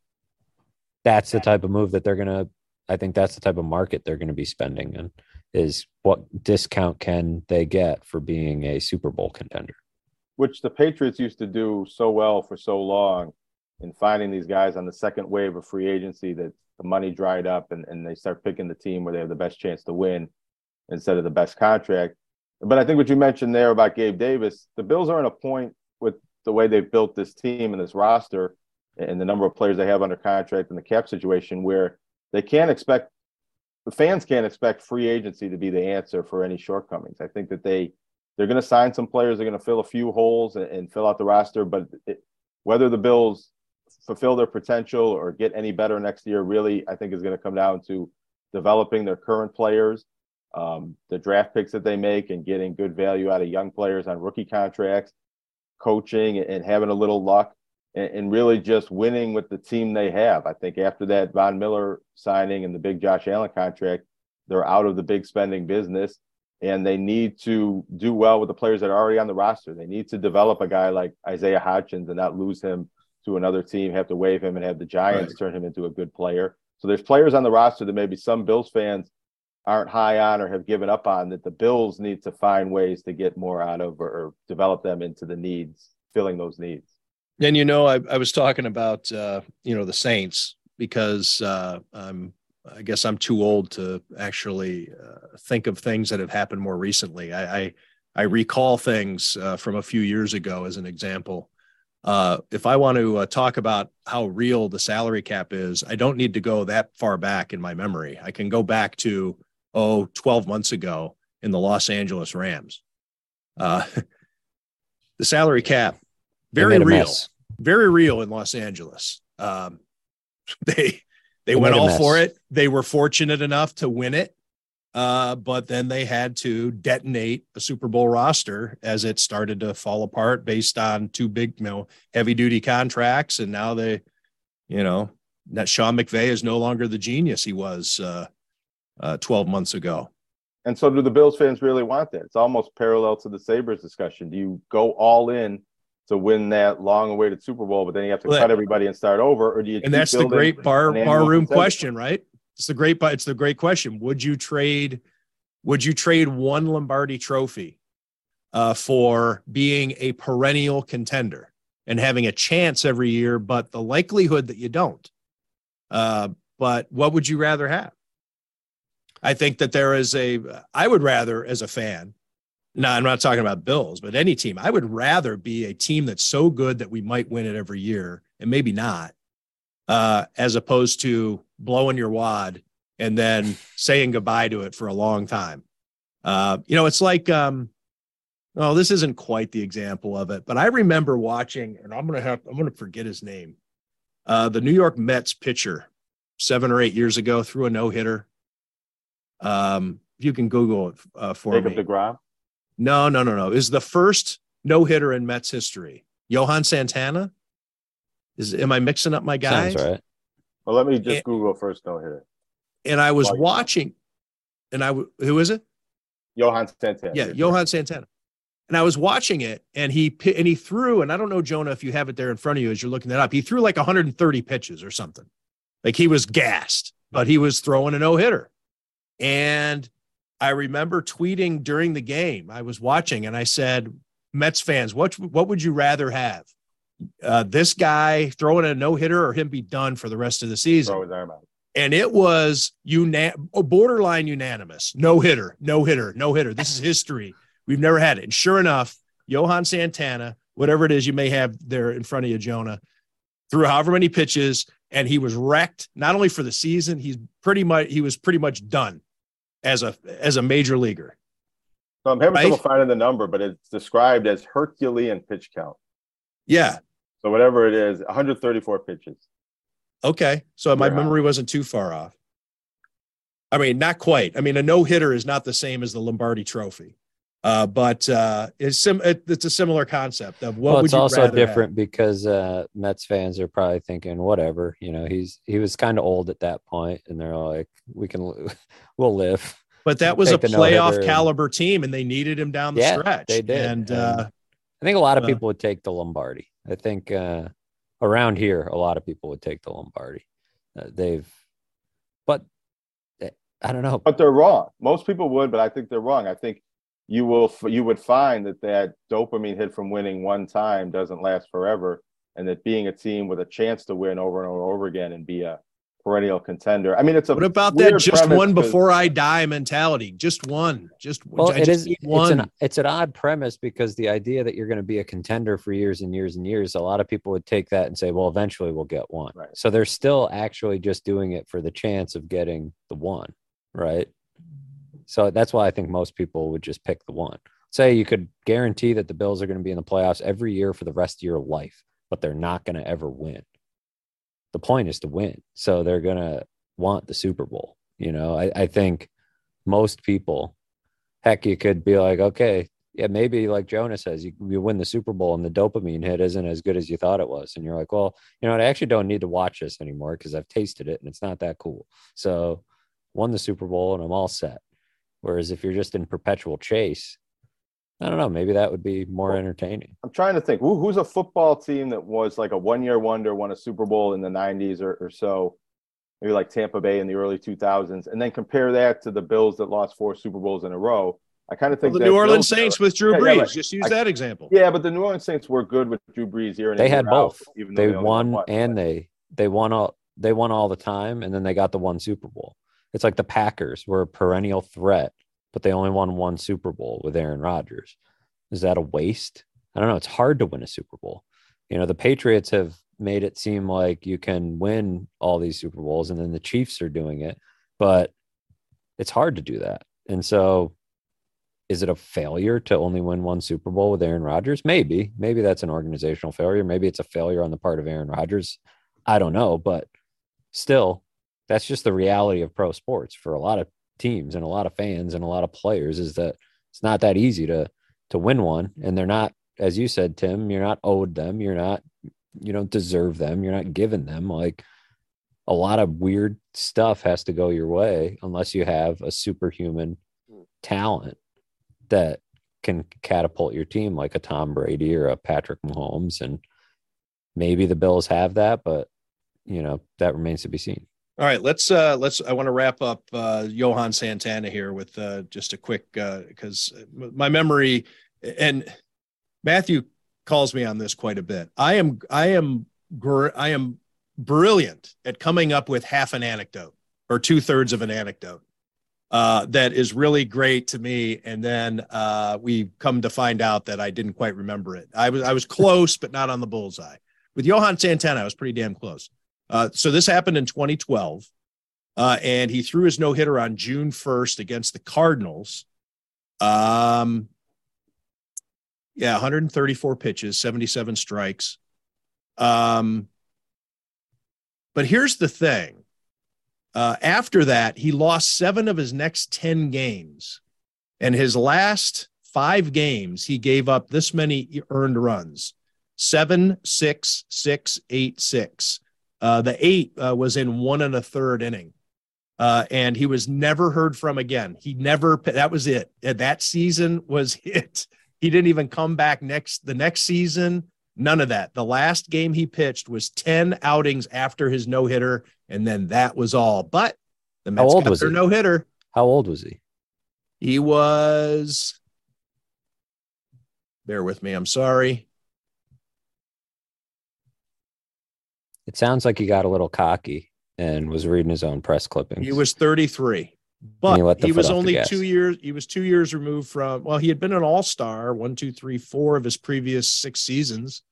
Speaker 3: that's the type of move that they're going to I think that's the type of market they're going to be spending in is what discount can they get for being a Super Bowl contender?
Speaker 2: Which the Patriots used to do so well for so long in finding these guys on the second wave of free agency that the money dried up and, and they start picking the team where they have the best chance to win instead of the best contract. But I think what you mentioned there about Gabe Davis, the Bills are in a point with the way they've built this team and this roster and the number of players they have under contract and the cap situation where they can't expect the fans can't expect free agency to be the answer for any shortcomings. I think that they they're going to sign some players, they're going to fill a few holes and, and fill out the roster, but it, whether the Bills fulfill their potential or get any better next year, really, I think is going to come down to developing their current players, um, the draft picks that they make, and getting good value out of young players on rookie contracts, coaching, and having a little luck and, and, really just winning with the team they have. I think after that Von Miller signing and the big Josh Allen contract, they're out of the big spending business and they need to do well with the players that are already on the roster. They need to develop a guy like Isaiah Hodgins and not lose him to another team, have to waive him and have the Giants right. turn him into a good player. So there's players on the roster that maybe some Bills fans aren't high on or have given up on that the Bills need to find ways to get more out of or, or develop them into the needs, filling those needs.
Speaker 1: And you know, I, I was talking about uh, you know the Saints because uh, I'm I guess I'm too old to actually uh, think of things that have happened more recently. I I, I recall things uh, from a few years ago as an example. Uh, if I want to uh, talk about how real the salary cap is, I don't need to go that far back in my memory. I can go back to oh 12 months ago in the Los Angeles Rams. the salary cap, very real, very real in Los Angeles. Um, they they, they went all for it. They were fortunate enough to win it, uh, but then they had to detonate a Super Bowl roster as it started to fall apart based on two big, you know, heavy duty contracts, and now they, you know, that Sean McVay is no longer the genius he was uh, uh, 12 months ago.
Speaker 2: And so, do the Bills fans really want that? It's almost parallel to the Sabres discussion. Do you go all in to win that long-awaited Super Bowl, but then you have to well, cut everybody and start over, or do you?
Speaker 1: And that's the great bar bar room question, right? It's the great, it's the great question. Would you trade? Would you trade one Lombardi Trophy uh, for being a perennial contender and having a chance every year, but the likelihood that you don't? Uh, but what would you rather have? I think that there is a, I would rather, as a fan, no, I'm not talking about Bills, but any team, I would rather be a team that's so good that we might win it every year and maybe not, uh, as opposed to blowing your wad and then saying goodbye to it for a long time. Uh, you know, it's like, um, well, this isn't quite the example of it, but I remember watching, and I'm gonna have, I'm gonna forget his name. Uh, the New York Mets pitcher seven or eight years ago threw a no hitter. Um, you can Google it uh, for
Speaker 2: Jacob
Speaker 1: me.
Speaker 2: DeGrom?
Speaker 1: No, no, no, no. Is the first no hitter in Mets history. Johan Santana? Is am I mixing up my guys?
Speaker 3: Sounds right.
Speaker 2: Well, let me just and, Google first no hitter.
Speaker 1: And I was watching, and I who is it?
Speaker 2: Johan Santana.
Speaker 1: Yeah, Johan Santana and I was watching it, and he and he threw, and I don't know Jonah if you have it there in front of you as you're looking that up. He threw like 130 pitches or something, like he was gassed, but he was throwing a no hitter. And I remember tweeting during the game. I was watching, and I said, "Mets fans, what what would you rather have? Uh, this guy throwing a no hitter, or him be done for the rest of the season?" and it was una- borderline unanimous. No hitter, no hitter, no hitter. This is history. We've never had it. And sure enough, Johan Santana, whatever it is you may have there in front of you, Jonah, threw however many pitches, and he was wrecked not only for the season, he's pretty much he was pretty much done as a as a major leaguer.
Speaker 2: So I'm having right? trouble finding the number, but it's described as Herculean pitch count.
Speaker 1: Yeah.
Speaker 2: So whatever it is, 134 pitches.
Speaker 1: Okay. So my memory wasn't too far off. I mean, not quite. I mean, a no hitter is not the same as the Lombardi trophy. Uh, but uh, it's sim- it, it's a similar concept of what.
Speaker 3: Well, it's also
Speaker 1: different
Speaker 3: have? because uh, Mets fans are probably thinking, whatever, you know, he's he was kind of old at that point, and they're like, we can, we'll live.
Speaker 1: But that was a playoff caliber and, team, and they needed him down the
Speaker 3: yeah,
Speaker 1: stretch.
Speaker 3: They did,
Speaker 1: and, and uh,
Speaker 3: I think a lot of uh, people would take the Lombardi. I think uh, around here, a lot of people would take the Lombardi. Uh, they've, but eh, I don't know.
Speaker 2: But they're wrong. Most people would, but I think they're wrong. I think you will you would find that that dopamine hit from winning one time doesn't last forever, and that being a team with a chance to win over and over, and over again and be a perennial contender. I mean, it's a
Speaker 1: what about that just one before I die mentality? Just one, just
Speaker 3: well, it is one. It's an, it's an odd premise because the idea that you're going to be a contender for years and years and years, a lot of people would take that and say, well, eventually we'll get one.
Speaker 2: Right.
Speaker 3: So they're still actually just doing it for the chance of getting the one, right? So that's why I think most people would just pick the one. Say you could guarantee that the Bills are going to be in the playoffs every year for the rest of your life, but they're not going to ever win. The point is to win. So they're going to want the Super Bowl. You know, I, I think most people, heck, you could be like, okay, yeah, maybe like Jonah says, you, you win the Super Bowl and the dopamine hit isn't as good as you thought it was. And you're like, well, you know, I actually don't need to watch this anymore because I've tasted it and it's not that cool. So won the Super Bowl and I'm all set. Whereas if you're just in perpetual chase, I don't know, maybe that would be more entertaining.
Speaker 2: I'm trying to think Who, who's a football team that was like a one year wonder, won a Super Bowl in the 90s or, or so, maybe like Tampa Bay in the early 2000s, and then compare that to the Bills that lost four Super Bowls in a row. I kind of think
Speaker 1: well, the New Orleans Bills Saints with Drew yeah, Brees. Yeah, just use I, that example.
Speaker 2: Yeah, but the New Orleans Saints were good with Drew Brees here.
Speaker 3: They had both. Out, even they, they won and they they won all they won all the time, and then they got the one Super Bowl. It's like the Packers were a perennial threat but they only won one Super Bowl with Aaron Rodgers. Is that a waste? I don't know. It's hard to win a Super Bowl. You know, the Patriots have made it seem like you can win all these Super Bowls, and then the Chiefs are doing it, but it's hard to do that. And so is it a failure to only win one Super Bowl with Aaron Rodgers? Maybe. Maybe that's an organizational failure. Maybe it's a failure on the part of Aaron Rodgers. I don't know, but still, that's just the reality of pro sports for a lot of teams and a lot of fans and a lot of players is that it's not that easy to to win one and they're not as you said Tim, you're not owed them, you're not you don't deserve them, you're not given them like a lot of weird stuff has to go your way unless you have a superhuman talent that can catapult your team like a Tom Brady or a Patrick Mahomes. And maybe the Bills have that, but you know, that remains to be seen.
Speaker 1: All right, let's uh let's I want to wrap up uh Johan Santana here with uh just a quick uh because my memory and Matthew calls me on this quite a bit. I am I am I am brilliant at coming up with half an anecdote or two thirds of an anecdote uh, that is really great to me. And then uh, we come to find out that I didn't quite remember it. I was I was close, but not on the bullseye. With Johan Santana, I was pretty damn close. Uh, so this happened in 2012, uh, and he threw his no hitter on June 1st against the Cardinals. Um, yeah, 134 pitches, 77 strikes. Um, but here's the thing uh, after that, he lost seven of his next 10 games. And his last five games, he gave up this many earned runs seven, six, six, eight, six. Uh, the eight uh, was in one and a third inning. Uh, and he was never heard from again. He never, that was it. That season was it. He didn't even come back next, the next season. None of that. The last game he pitched was 10 outings after his no hitter, and then that was all. But the Mets How old was their no hitter.
Speaker 3: How old was he?
Speaker 1: He was, bear with me, I'm sorry.
Speaker 3: It sounds like he got a little cocky and was reading his own press clippings.
Speaker 1: He was 33 but he, he was only two years he was two years removed from well he had been an all-star one two three four of his previous six seasons.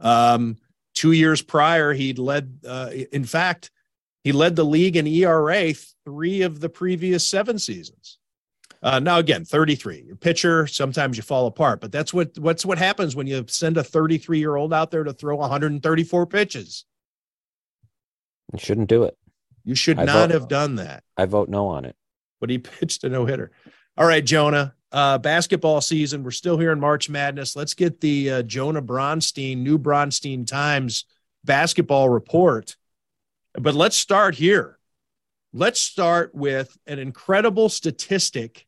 Speaker 1: Um two years prior he'd led uh, in fact he led the league in era three of the previous seven seasons. Uh, now again 33 your pitcher sometimes you fall apart but that's what what's what happens when you send a 33 year old out there to throw 134 pitches
Speaker 3: you shouldn't do it
Speaker 1: you should I not vote, have done that
Speaker 3: i vote no on it
Speaker 1: but he pitched a no hitter. All right, Jonah. Uh, basketball season. We're still here in March Madness. Let's get the uh, Jonah Bronstein, New Bronstein Times basketball report. But let's start here. Let's start with an incredible statistic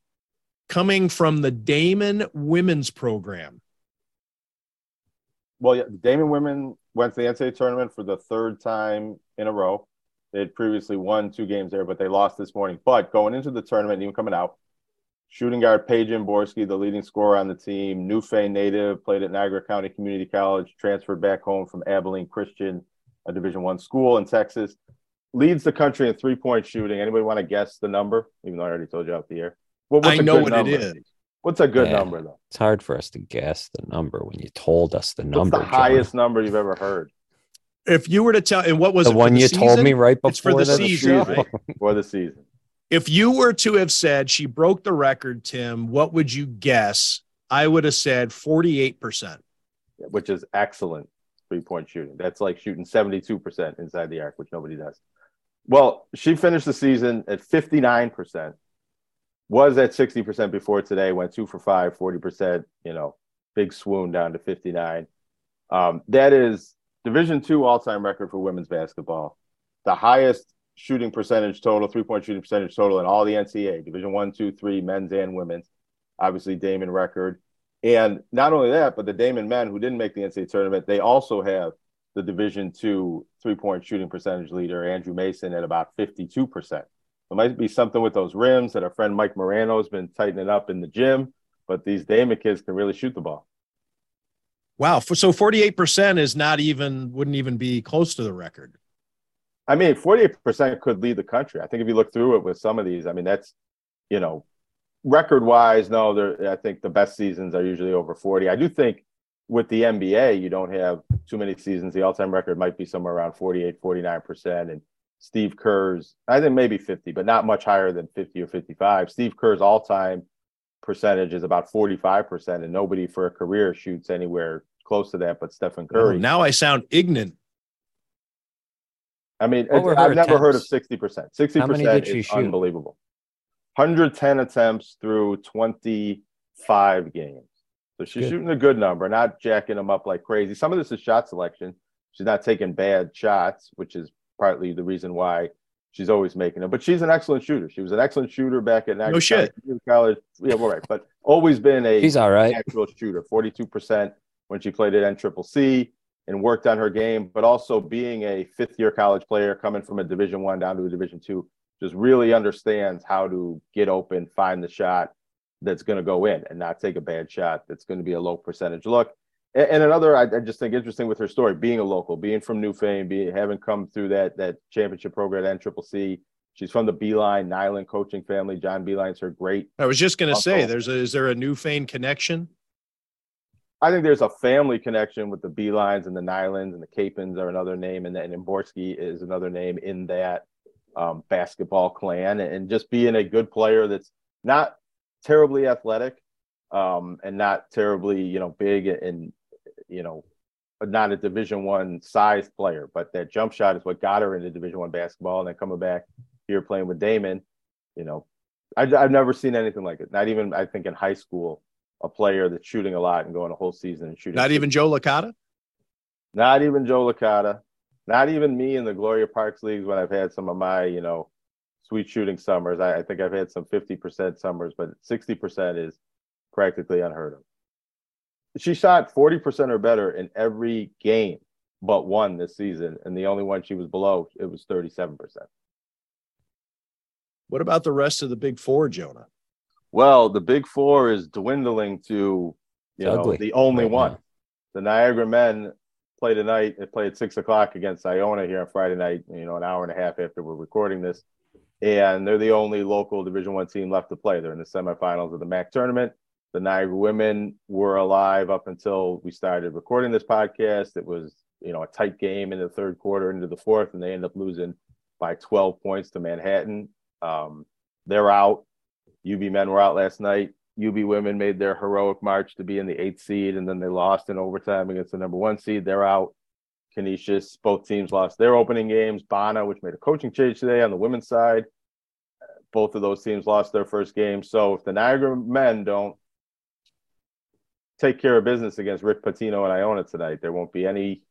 Speaker 1: coming from the Daemen women's program.
Speaker 2: Well, yeah, the Daemen women went to the NCAA tournament for the third time in a row. They had previously won two games there, but they lost this morning. But going into the tournament, even coming out, shooting guard Paige Borski, the leading scorer on the team, Newfane native, played at Niagara County Community College, transferred back home from Abilene Christian, a Division One school in Texas, leads the country in three point shooting. Anybody want to guess the number? Even though I already told you out the air.
Speaker 1: What, I know what number? it is.
Speaker 2: What's a good yeah, number though?
Speaker 3: It's hard for us to guess the number when you told us the number.
Speaker 2: What's the highest number you've ever heard?
Speaker 1: If you were to tell, and what was
Speaker 3: the
Speaker 1: it,
Speaker 3: one you season? told me right before
Speaker 1: it's for the,
Speaker 3: the
Speaker 1: season, right?
Speaker 2: for the season.
Speaker 1: If you were to have said she broke the record, Tim, what would you guess? I would have said 48%.
Speaker 2: Which is excellent three point shooting. That's like shooting 72% inside the arc, which nobody does. Well, she finished the season at 59%, was at 60% before today, went two for five, 40%, you know, big swoon down to 59. Um, that is Division two all time record for women's basketball, the highest shooting percentage total, three point shooting percentage total in all the NCAA, Division one, two, three, men's and women's. Obviously, Daemen record. And not only that, but the Daemen men who didn't make the NCAA tournament, they also have the Division two three point shooting percentage leader, Andrew Mason, at about 52%. It might be something with those rims that our friend Mike Morano has been tightening up in the gym, but these Daemen kids can really shoot the ball.
Speaker 1: Wow. So 48% is not even, wouldn't even be close to the record.
Speaker 2: I mean, 48% could lead the country. I think if you look through it with some of these, I mean, that's, you know, record wise, no, I think the best seasons are usually over 40. I do think with the NBA, you don't have too many seasons. The all time record might be somewhere around 48, 49%. And Steve Kerr's, I think maybe 50, but not much higher than 50 or 55. Steve Kerr's all time percentage is about 45%, and nobody for a career shoots anywhere close to that but Stephen Curry.
Speaker 1: now I sound ignorant.
Speaker 2: I mean,
Speaker 3: What
Speaker 2: it's,
Speaker 3: were her
Speaker 2: I've never heard of 60%. 60%
Speaker 3: How many did she
Speaker 2: is
Speaker 3: shoot?
Speaker 2: unbelievable. 110 attempts through 25 games. So she's
Speaker 3: Good.
Speaker 2: shooting a good number, not jacking them up like crazy. Some of this is shot selection. She's not taking bad shots, which is partly the reason why she's always making them. But she's an excellent shooter. She was an excellent shooter back at Niagara
Speaker 1: shit.
Speaker 2: College. Yeah, well, right. But always been a
Speaker 3: He's all right.
Speaker 2: natural shooter, 42% when she played at NCCC and worked on her game, but also being a fifth year college player coming from a division one down to a division two, just really understands how to get open, find the shot that's going to go in and not take a bad shot that's going to be a low percentage look. And, and another, I, I just think interesting with her story, being a local, being from Newfane, being having come through that that championship program at NCCC. She's from the Beilein Niland coaching family. John Beilein's her great
Speaker 1: I was just going to say, there's a, is there a Newfane connection?
Speaker 2: I think there's a family connection with the Beileins and the Nilands and the Capins are another name, and then Imborski is another name in that um, basketball clan. And just being a good player that's not terribly athletic um, and not terribly, you know, big and you know, not a Division One size player. But that jump shot is what got her into Division One basketball, and then coming back here playing with Daemen, you know, I, I've never seen anything like it. Not even I think in high school a player that's shooting a lot and going a whole season and shooting.
Speaker 1: Not even Joe Licata?
Speaker 2: not even Joe Licata, not even me in the Gloria Parks leagues when I've had some of my, you know, sweet shooting summers. I, I think I've had some 50% summers, but 60% is practically unheard of. She shot 40% or better in every game but one this season. And the only one she was below, it was 37%.
Speaker 1: What about the rest of the big four, Jonah?
Speaker 2: Well, the big four is dwindling to, you know,
Speaker 3: ugly
Speaker 2: the only
Speaker 3: right
Speaker 2: one.
Speaker 3: now.
Speaker 2: the Niagara men play tonight. They play at six o'clock against Iona here on Friday night. You know, an hour and a half after we're recording this, and they're the only local Division One team left to play. They're in the semifinals of the MAAC tournament. The Niagara women were alive up until we started recording this podcast. It was you know a tight game in the third quarter into the fourth, and they ended up losing by 12 points to Manhattan. Um, they're out. UB men were out last night. UB women made their heroic march to be in the eighth seed, and then they lost in overtime against the number one seed. They're out. Canisius, both teams lost their opening games. Bona, which made a coaching change today on the women's side, both of those teams lost their first game. So if the Niagara men don't take care of business against Rick Pitino and Iona tonight, there won't be any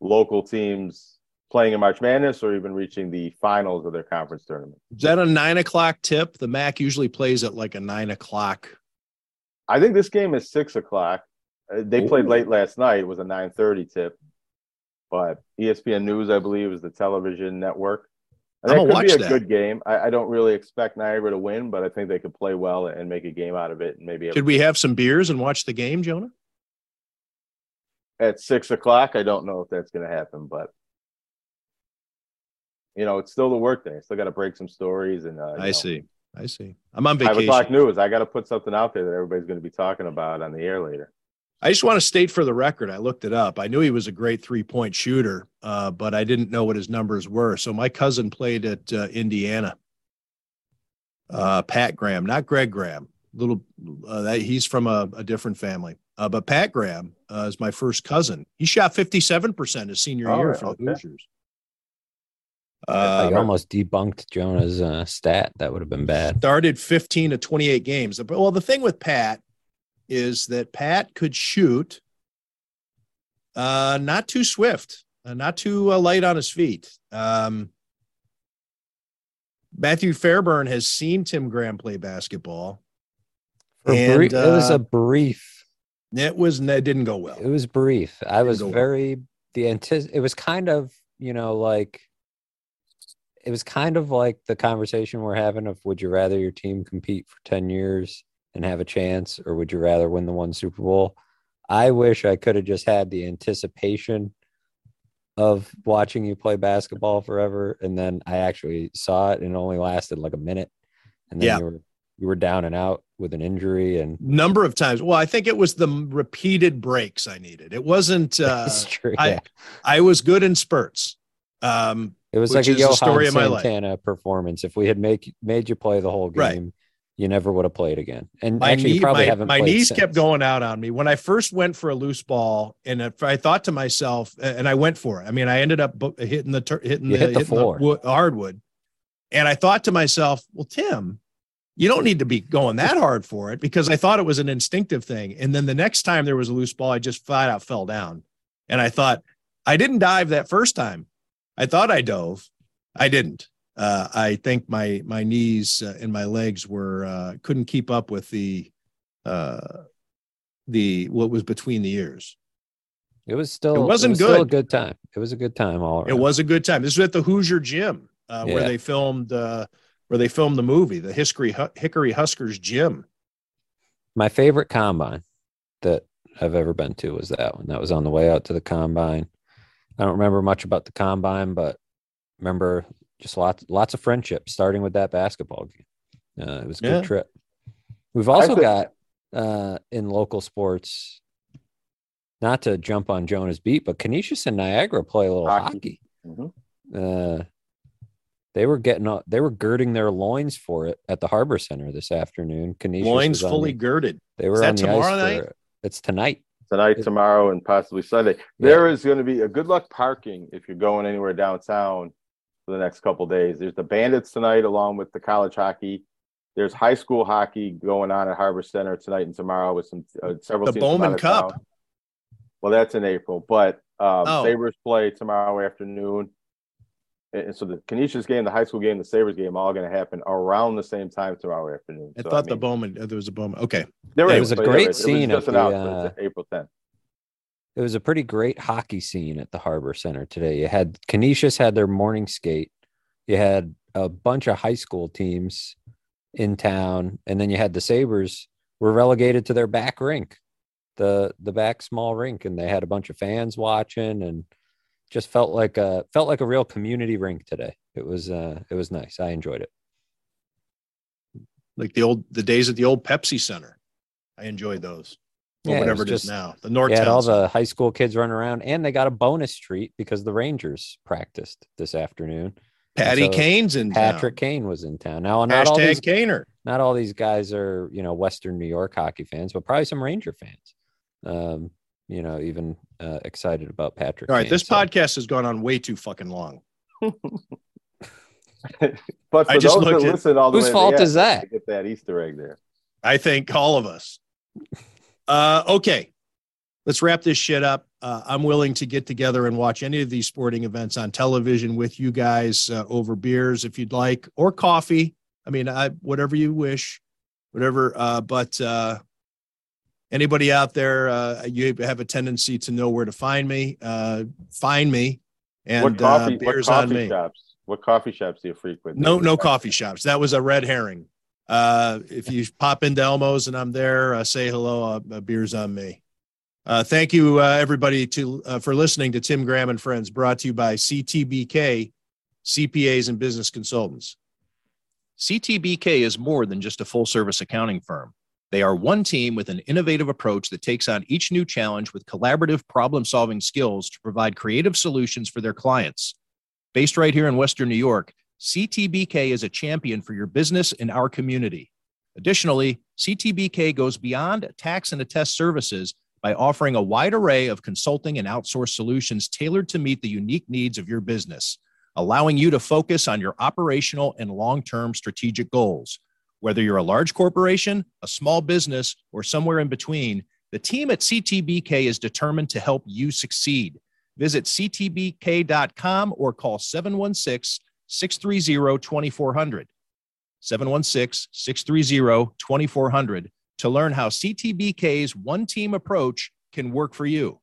Speaker 2: local teams playing in March Madness or even reaching the finals of their conference tournament.
Speaker 1: Is that a nine o'clock tip? The MAAC usually plays at like a nine o'clock.
Speaker 2: I think this game is six o'clock. Uh, They played late last night. It was a nine thirty tip, but ESPN News, I believe, is the television network. And
Speaker 1: I'm
Speaker 2: that could be a
Speaker 1: that.
Speaker 2: good game. I, I don't really expect Niagara to win, but I think they could play well and make a game out of it. And maybe
Speaker 1: Should we have some beers and watch the game, Jonah?
Speaker 2: at six o'clock. I don't know if that's going to happen, but you know, it's still the work day. Still got to break some stories and uh,
Speaker 1: I
Speaker 2: know,
Speaker 1: see. I see. I'm on
Speaker 2: Five
Speaker 1: vacation.
Speaker 2: o'clock news. I got to put something out there that everybody's going to be talking about on the air later.
Speaker 1: I just want to state for the record, I looked it up. I knew he was a great three point shooter, uh, but I didn't know what his numbers were. So my cousin played at uh, Indiana. Uh, Pat Graham, not Greg Graham. Little, uh, that he's from a, a different family. Uh, but Pat Graham uh, is my first cousin. He shot 57% his senior
Speaker 2: Oh,
Speaker 1: year
Speaker 2: yeah,
Speaker 1: for the
Speaker 2: okay.
Speaker 1: Hoosiers.
Speaker 3: I
Speaker 1: Uh,
Speaker 3: almost debunked Jonah's uh, stat. That would have been bad.
Speaker 1: started 15 to 28 games. Well, the thing with Pat is that Pat could shoot uh not too swift, uh, not too uh, light on his feet. Um Matthew Fairburn has seen Tim Graham play basketball. And,
Speaker 3: brief- it was
Speaker 1: uh,
Speaker 3: a brief.
Speaker 1: It was it didn't go well.
Speaker 3: It was brief. I was
Speaker 1: go well.
Speaker 3: very the. It was kind of you know like. It was kind of like the conversation we're having of would you rather your team compete for 10 years and have a chance or would you rather win the one Super Bowl? I wish I could have just had the anticipation of watching you play basketball forever and then I actually saw it and it only lasted like a minute and then
Speaker 1: Yeah.
Speaker 3: you were you were down and out with an injury and
Speaker 1: Number of times. Well, I think it was the repeated breaks I needed. It wasn't uh
Speaker 3: true.
Speaker 1: I- I was good in spurts. Um
Speaker 3: It was like a Johan
Speaker 1: story of my life.
Speaker 3: Santana performance. If we had make made you play the whole
Speaker 1: Right.
Speaker 3: game, you never would have played again. And
Speaker 1: my
Speaker 3: actually,
Speaker 1: knee,
Speaker 3: you probably
Speaker 1: my,
Speaker 3: haven't.
Speaker 1: my knees
Speaker 3: since.
Speaker 1: kept going out on me when I first went for a loose ball, and I thought to myself, and I went for it. I mean, I ended up hitting the hitting
Speaker 3: You
Speaker 1: the,
Speaker 3: hit the
Speaker 1: hitting
Speaker 3: floor.
Speaker 1: wood, hardwood, and I thought to myself, well, Tim, you don't need to be going that hard for it because I thought it was an instinctive thing. And then the next time there was a loose ball, I just flat out fell down, and I thought I didn't dive that first time. I thought I dove, I didn't uh, I think my my knees uh, and my legs were uh, couldn't keep up with the uh, the what was between the ears.
Speaker 3: It was still.
Speaker 1: It wasn't
Speaker 3: was Still a
Speaker 1: good.
Speaker 3: good time. It was a good time all around.
Speaker 1: It was a good time. This was at the Hoosier Gym uh, where they filmed uh, where they filmed the movie, the Hickory Hickory Huskers Gym.
Speaker 3: My favorite combine that I've ever been to was that one. That was on the way out to the combine. I don't remember much about the combine, but remember just lots lots of friendship starting with that basketball game. Uh, it was a good
Speaker 1: Yeah.
Speaker 3: trip. We've also got uh, in local sports, not to jump on Jonah's beat, but Canisius and Niagara play a little hockey.
Speaker 2: Hockey. Mhm.
Speaker 3: Uh, they were getting up, they were girding their loins for it at the Harbor Center this afternoon. Canisius
Speaker 1: Loins fully
Speaker 3: the-
Speaker 1: girded.
Speaker 3: they were on the
Speaker 1: tomorrow
Speaker 3: ice
Speaker 1: night?
Speaker 3: for it. It's tonight.
Speaker 2: Tonight,
Speaker 3: It-
Speaker 2: tomorrow, and possibly Sunday.
Speaker 3: Yeah.
Speaker 2: There is going to be a good luck parking if you're going anywhere downtown for the next couple days. There's the Bandits tonight, along with the college hockey. There's high school hockey going on at Harbor Center tonight and tomorrow with some uh, several
Speaker 1: The Bowman Cup.
Speaker 2: town. Well, that's in April, but um,
Speaker 1: Oh.
Speaker 2: Sabres play tomorrow afternoon. And and so the Canisius game, the high school game, the Sabres game, all going to happen around the same time tomorrow afternoon.
Speaker 1: I
Speaker 2: So,
Speaker 1: thought the
Speaker 2: mean,
Speaker 1: Bowman uh, there was a Bowman. Okay,
Speaker 2: there
Speaker 3: It
Speaker 2: is,
Speaker 3: was a
Speaker 2: but yeah,
Speaker 3: great
Speaker 2: it was
Speaker 3: scene
Speaker 2: just
Speaker 3: at the,
Speaker 2: announced, but it's
Speaker 3: uh,
Speaker 2: April 10th.
Speaker 3: It was a pretty great hockey scene at the Harbor Center today. You had Canisius had their morning skate. You had a bunch of high school teams in town, and then you had the Sabres were relegated to their back rink, the the back small rink, and they had a bunch of fans watching, and just felt like a felt like a real community rink today. It was uh it was nice. I enjoyed it.
Speaker 1: like the old the days at the old Pepsi Center. I enjoyed those. Or
Speaker 3: Yeah,
Speaker 1: whatever it is
Speaker 3: just-
Speaker 1: now. The North
Speaker 3: had all the high school kids running around, and they got a bonus treat because the Rangers practiced this afternoon.
Speaker 1: Patty
Speaker 3: so
Speaker 1: Kane's in
Speaker 3: Patrick
Speaker 1: town.
Speaker 3: Kane was in town. Now, not all these
Speaker 1: Kaner.
Speaker 3: not all these guys are you know Western New York hockey fans, but probably some Ranger fans. Um, you know, even uh, excited about Patrick.
Speaker 1: All right,
Speaker 3: Kane,
Speaker 1: this
Speaker 3: so-
Speaker 1: podcast has gone on way too fucking long.
Speaker 2: But
Speaker 1: I
Speaker 2: for
Speaker 1: just
Speaker 2: those that
Speaker 1: looked at-
Speaker 2: listen all the
Speaker 3: Whose
Speaker 2: way to the
Speaker 3: fault
Speaker 2: end,
Speaker 3: is that?
Speaker 2: Get that Easter egg there.
Speaker 1: I think all of us. Uh, okay, let's wrap this shit up. Uh, I'm willing to get together and watch any of these sporting events on television with you guys uh, over beers if you'd like, or coffee. I mean, I whatever you wish, whatever. Uh, but uh, anybody out there, uh, you have a tendency to know where to find me. Uh, find me, and
Speaker 2: what coffee?
Speaker 1: uh, beers
Speaker 2: what
Speaker 1: on
Speaker 2: coffee
Speaker 1: me.
Speaker 2: shops? What coffee shops do you frequent?
Speaker 1: No, no coffee shops. That was a red herring. Uh, if you pop into Elmo's and I'm there, uh, say hello. Uh, uh, beers on me. Uh, thank you, uh, everybody, to uh, for listening to Tim Graham and Friends, brought to you by CTBK, CPAs and Business Consultants. CTBK is more than just a full service accounting firm. They are one team with an innovative approach that takes on each new challenge with collaborative problem solving skills to provide creative solutions for their clients. Based right here in Western New York, CTBK is a champion for your business in our community. Additionally, CTBK goes beyond tax and attest services by offering a wide array of consulting and outsourced solutions tailored to meet the unique needs of your business, allowing you to focus on your operational and long term strategic goals. Whether you're a large corporation, a small business, or somewhere in between, the team at CTBK is determined to help you succeed. Visit ctbk.com or call 716 630 2400. 716 630 2400 to learn how CTBK's one team approach can work for you.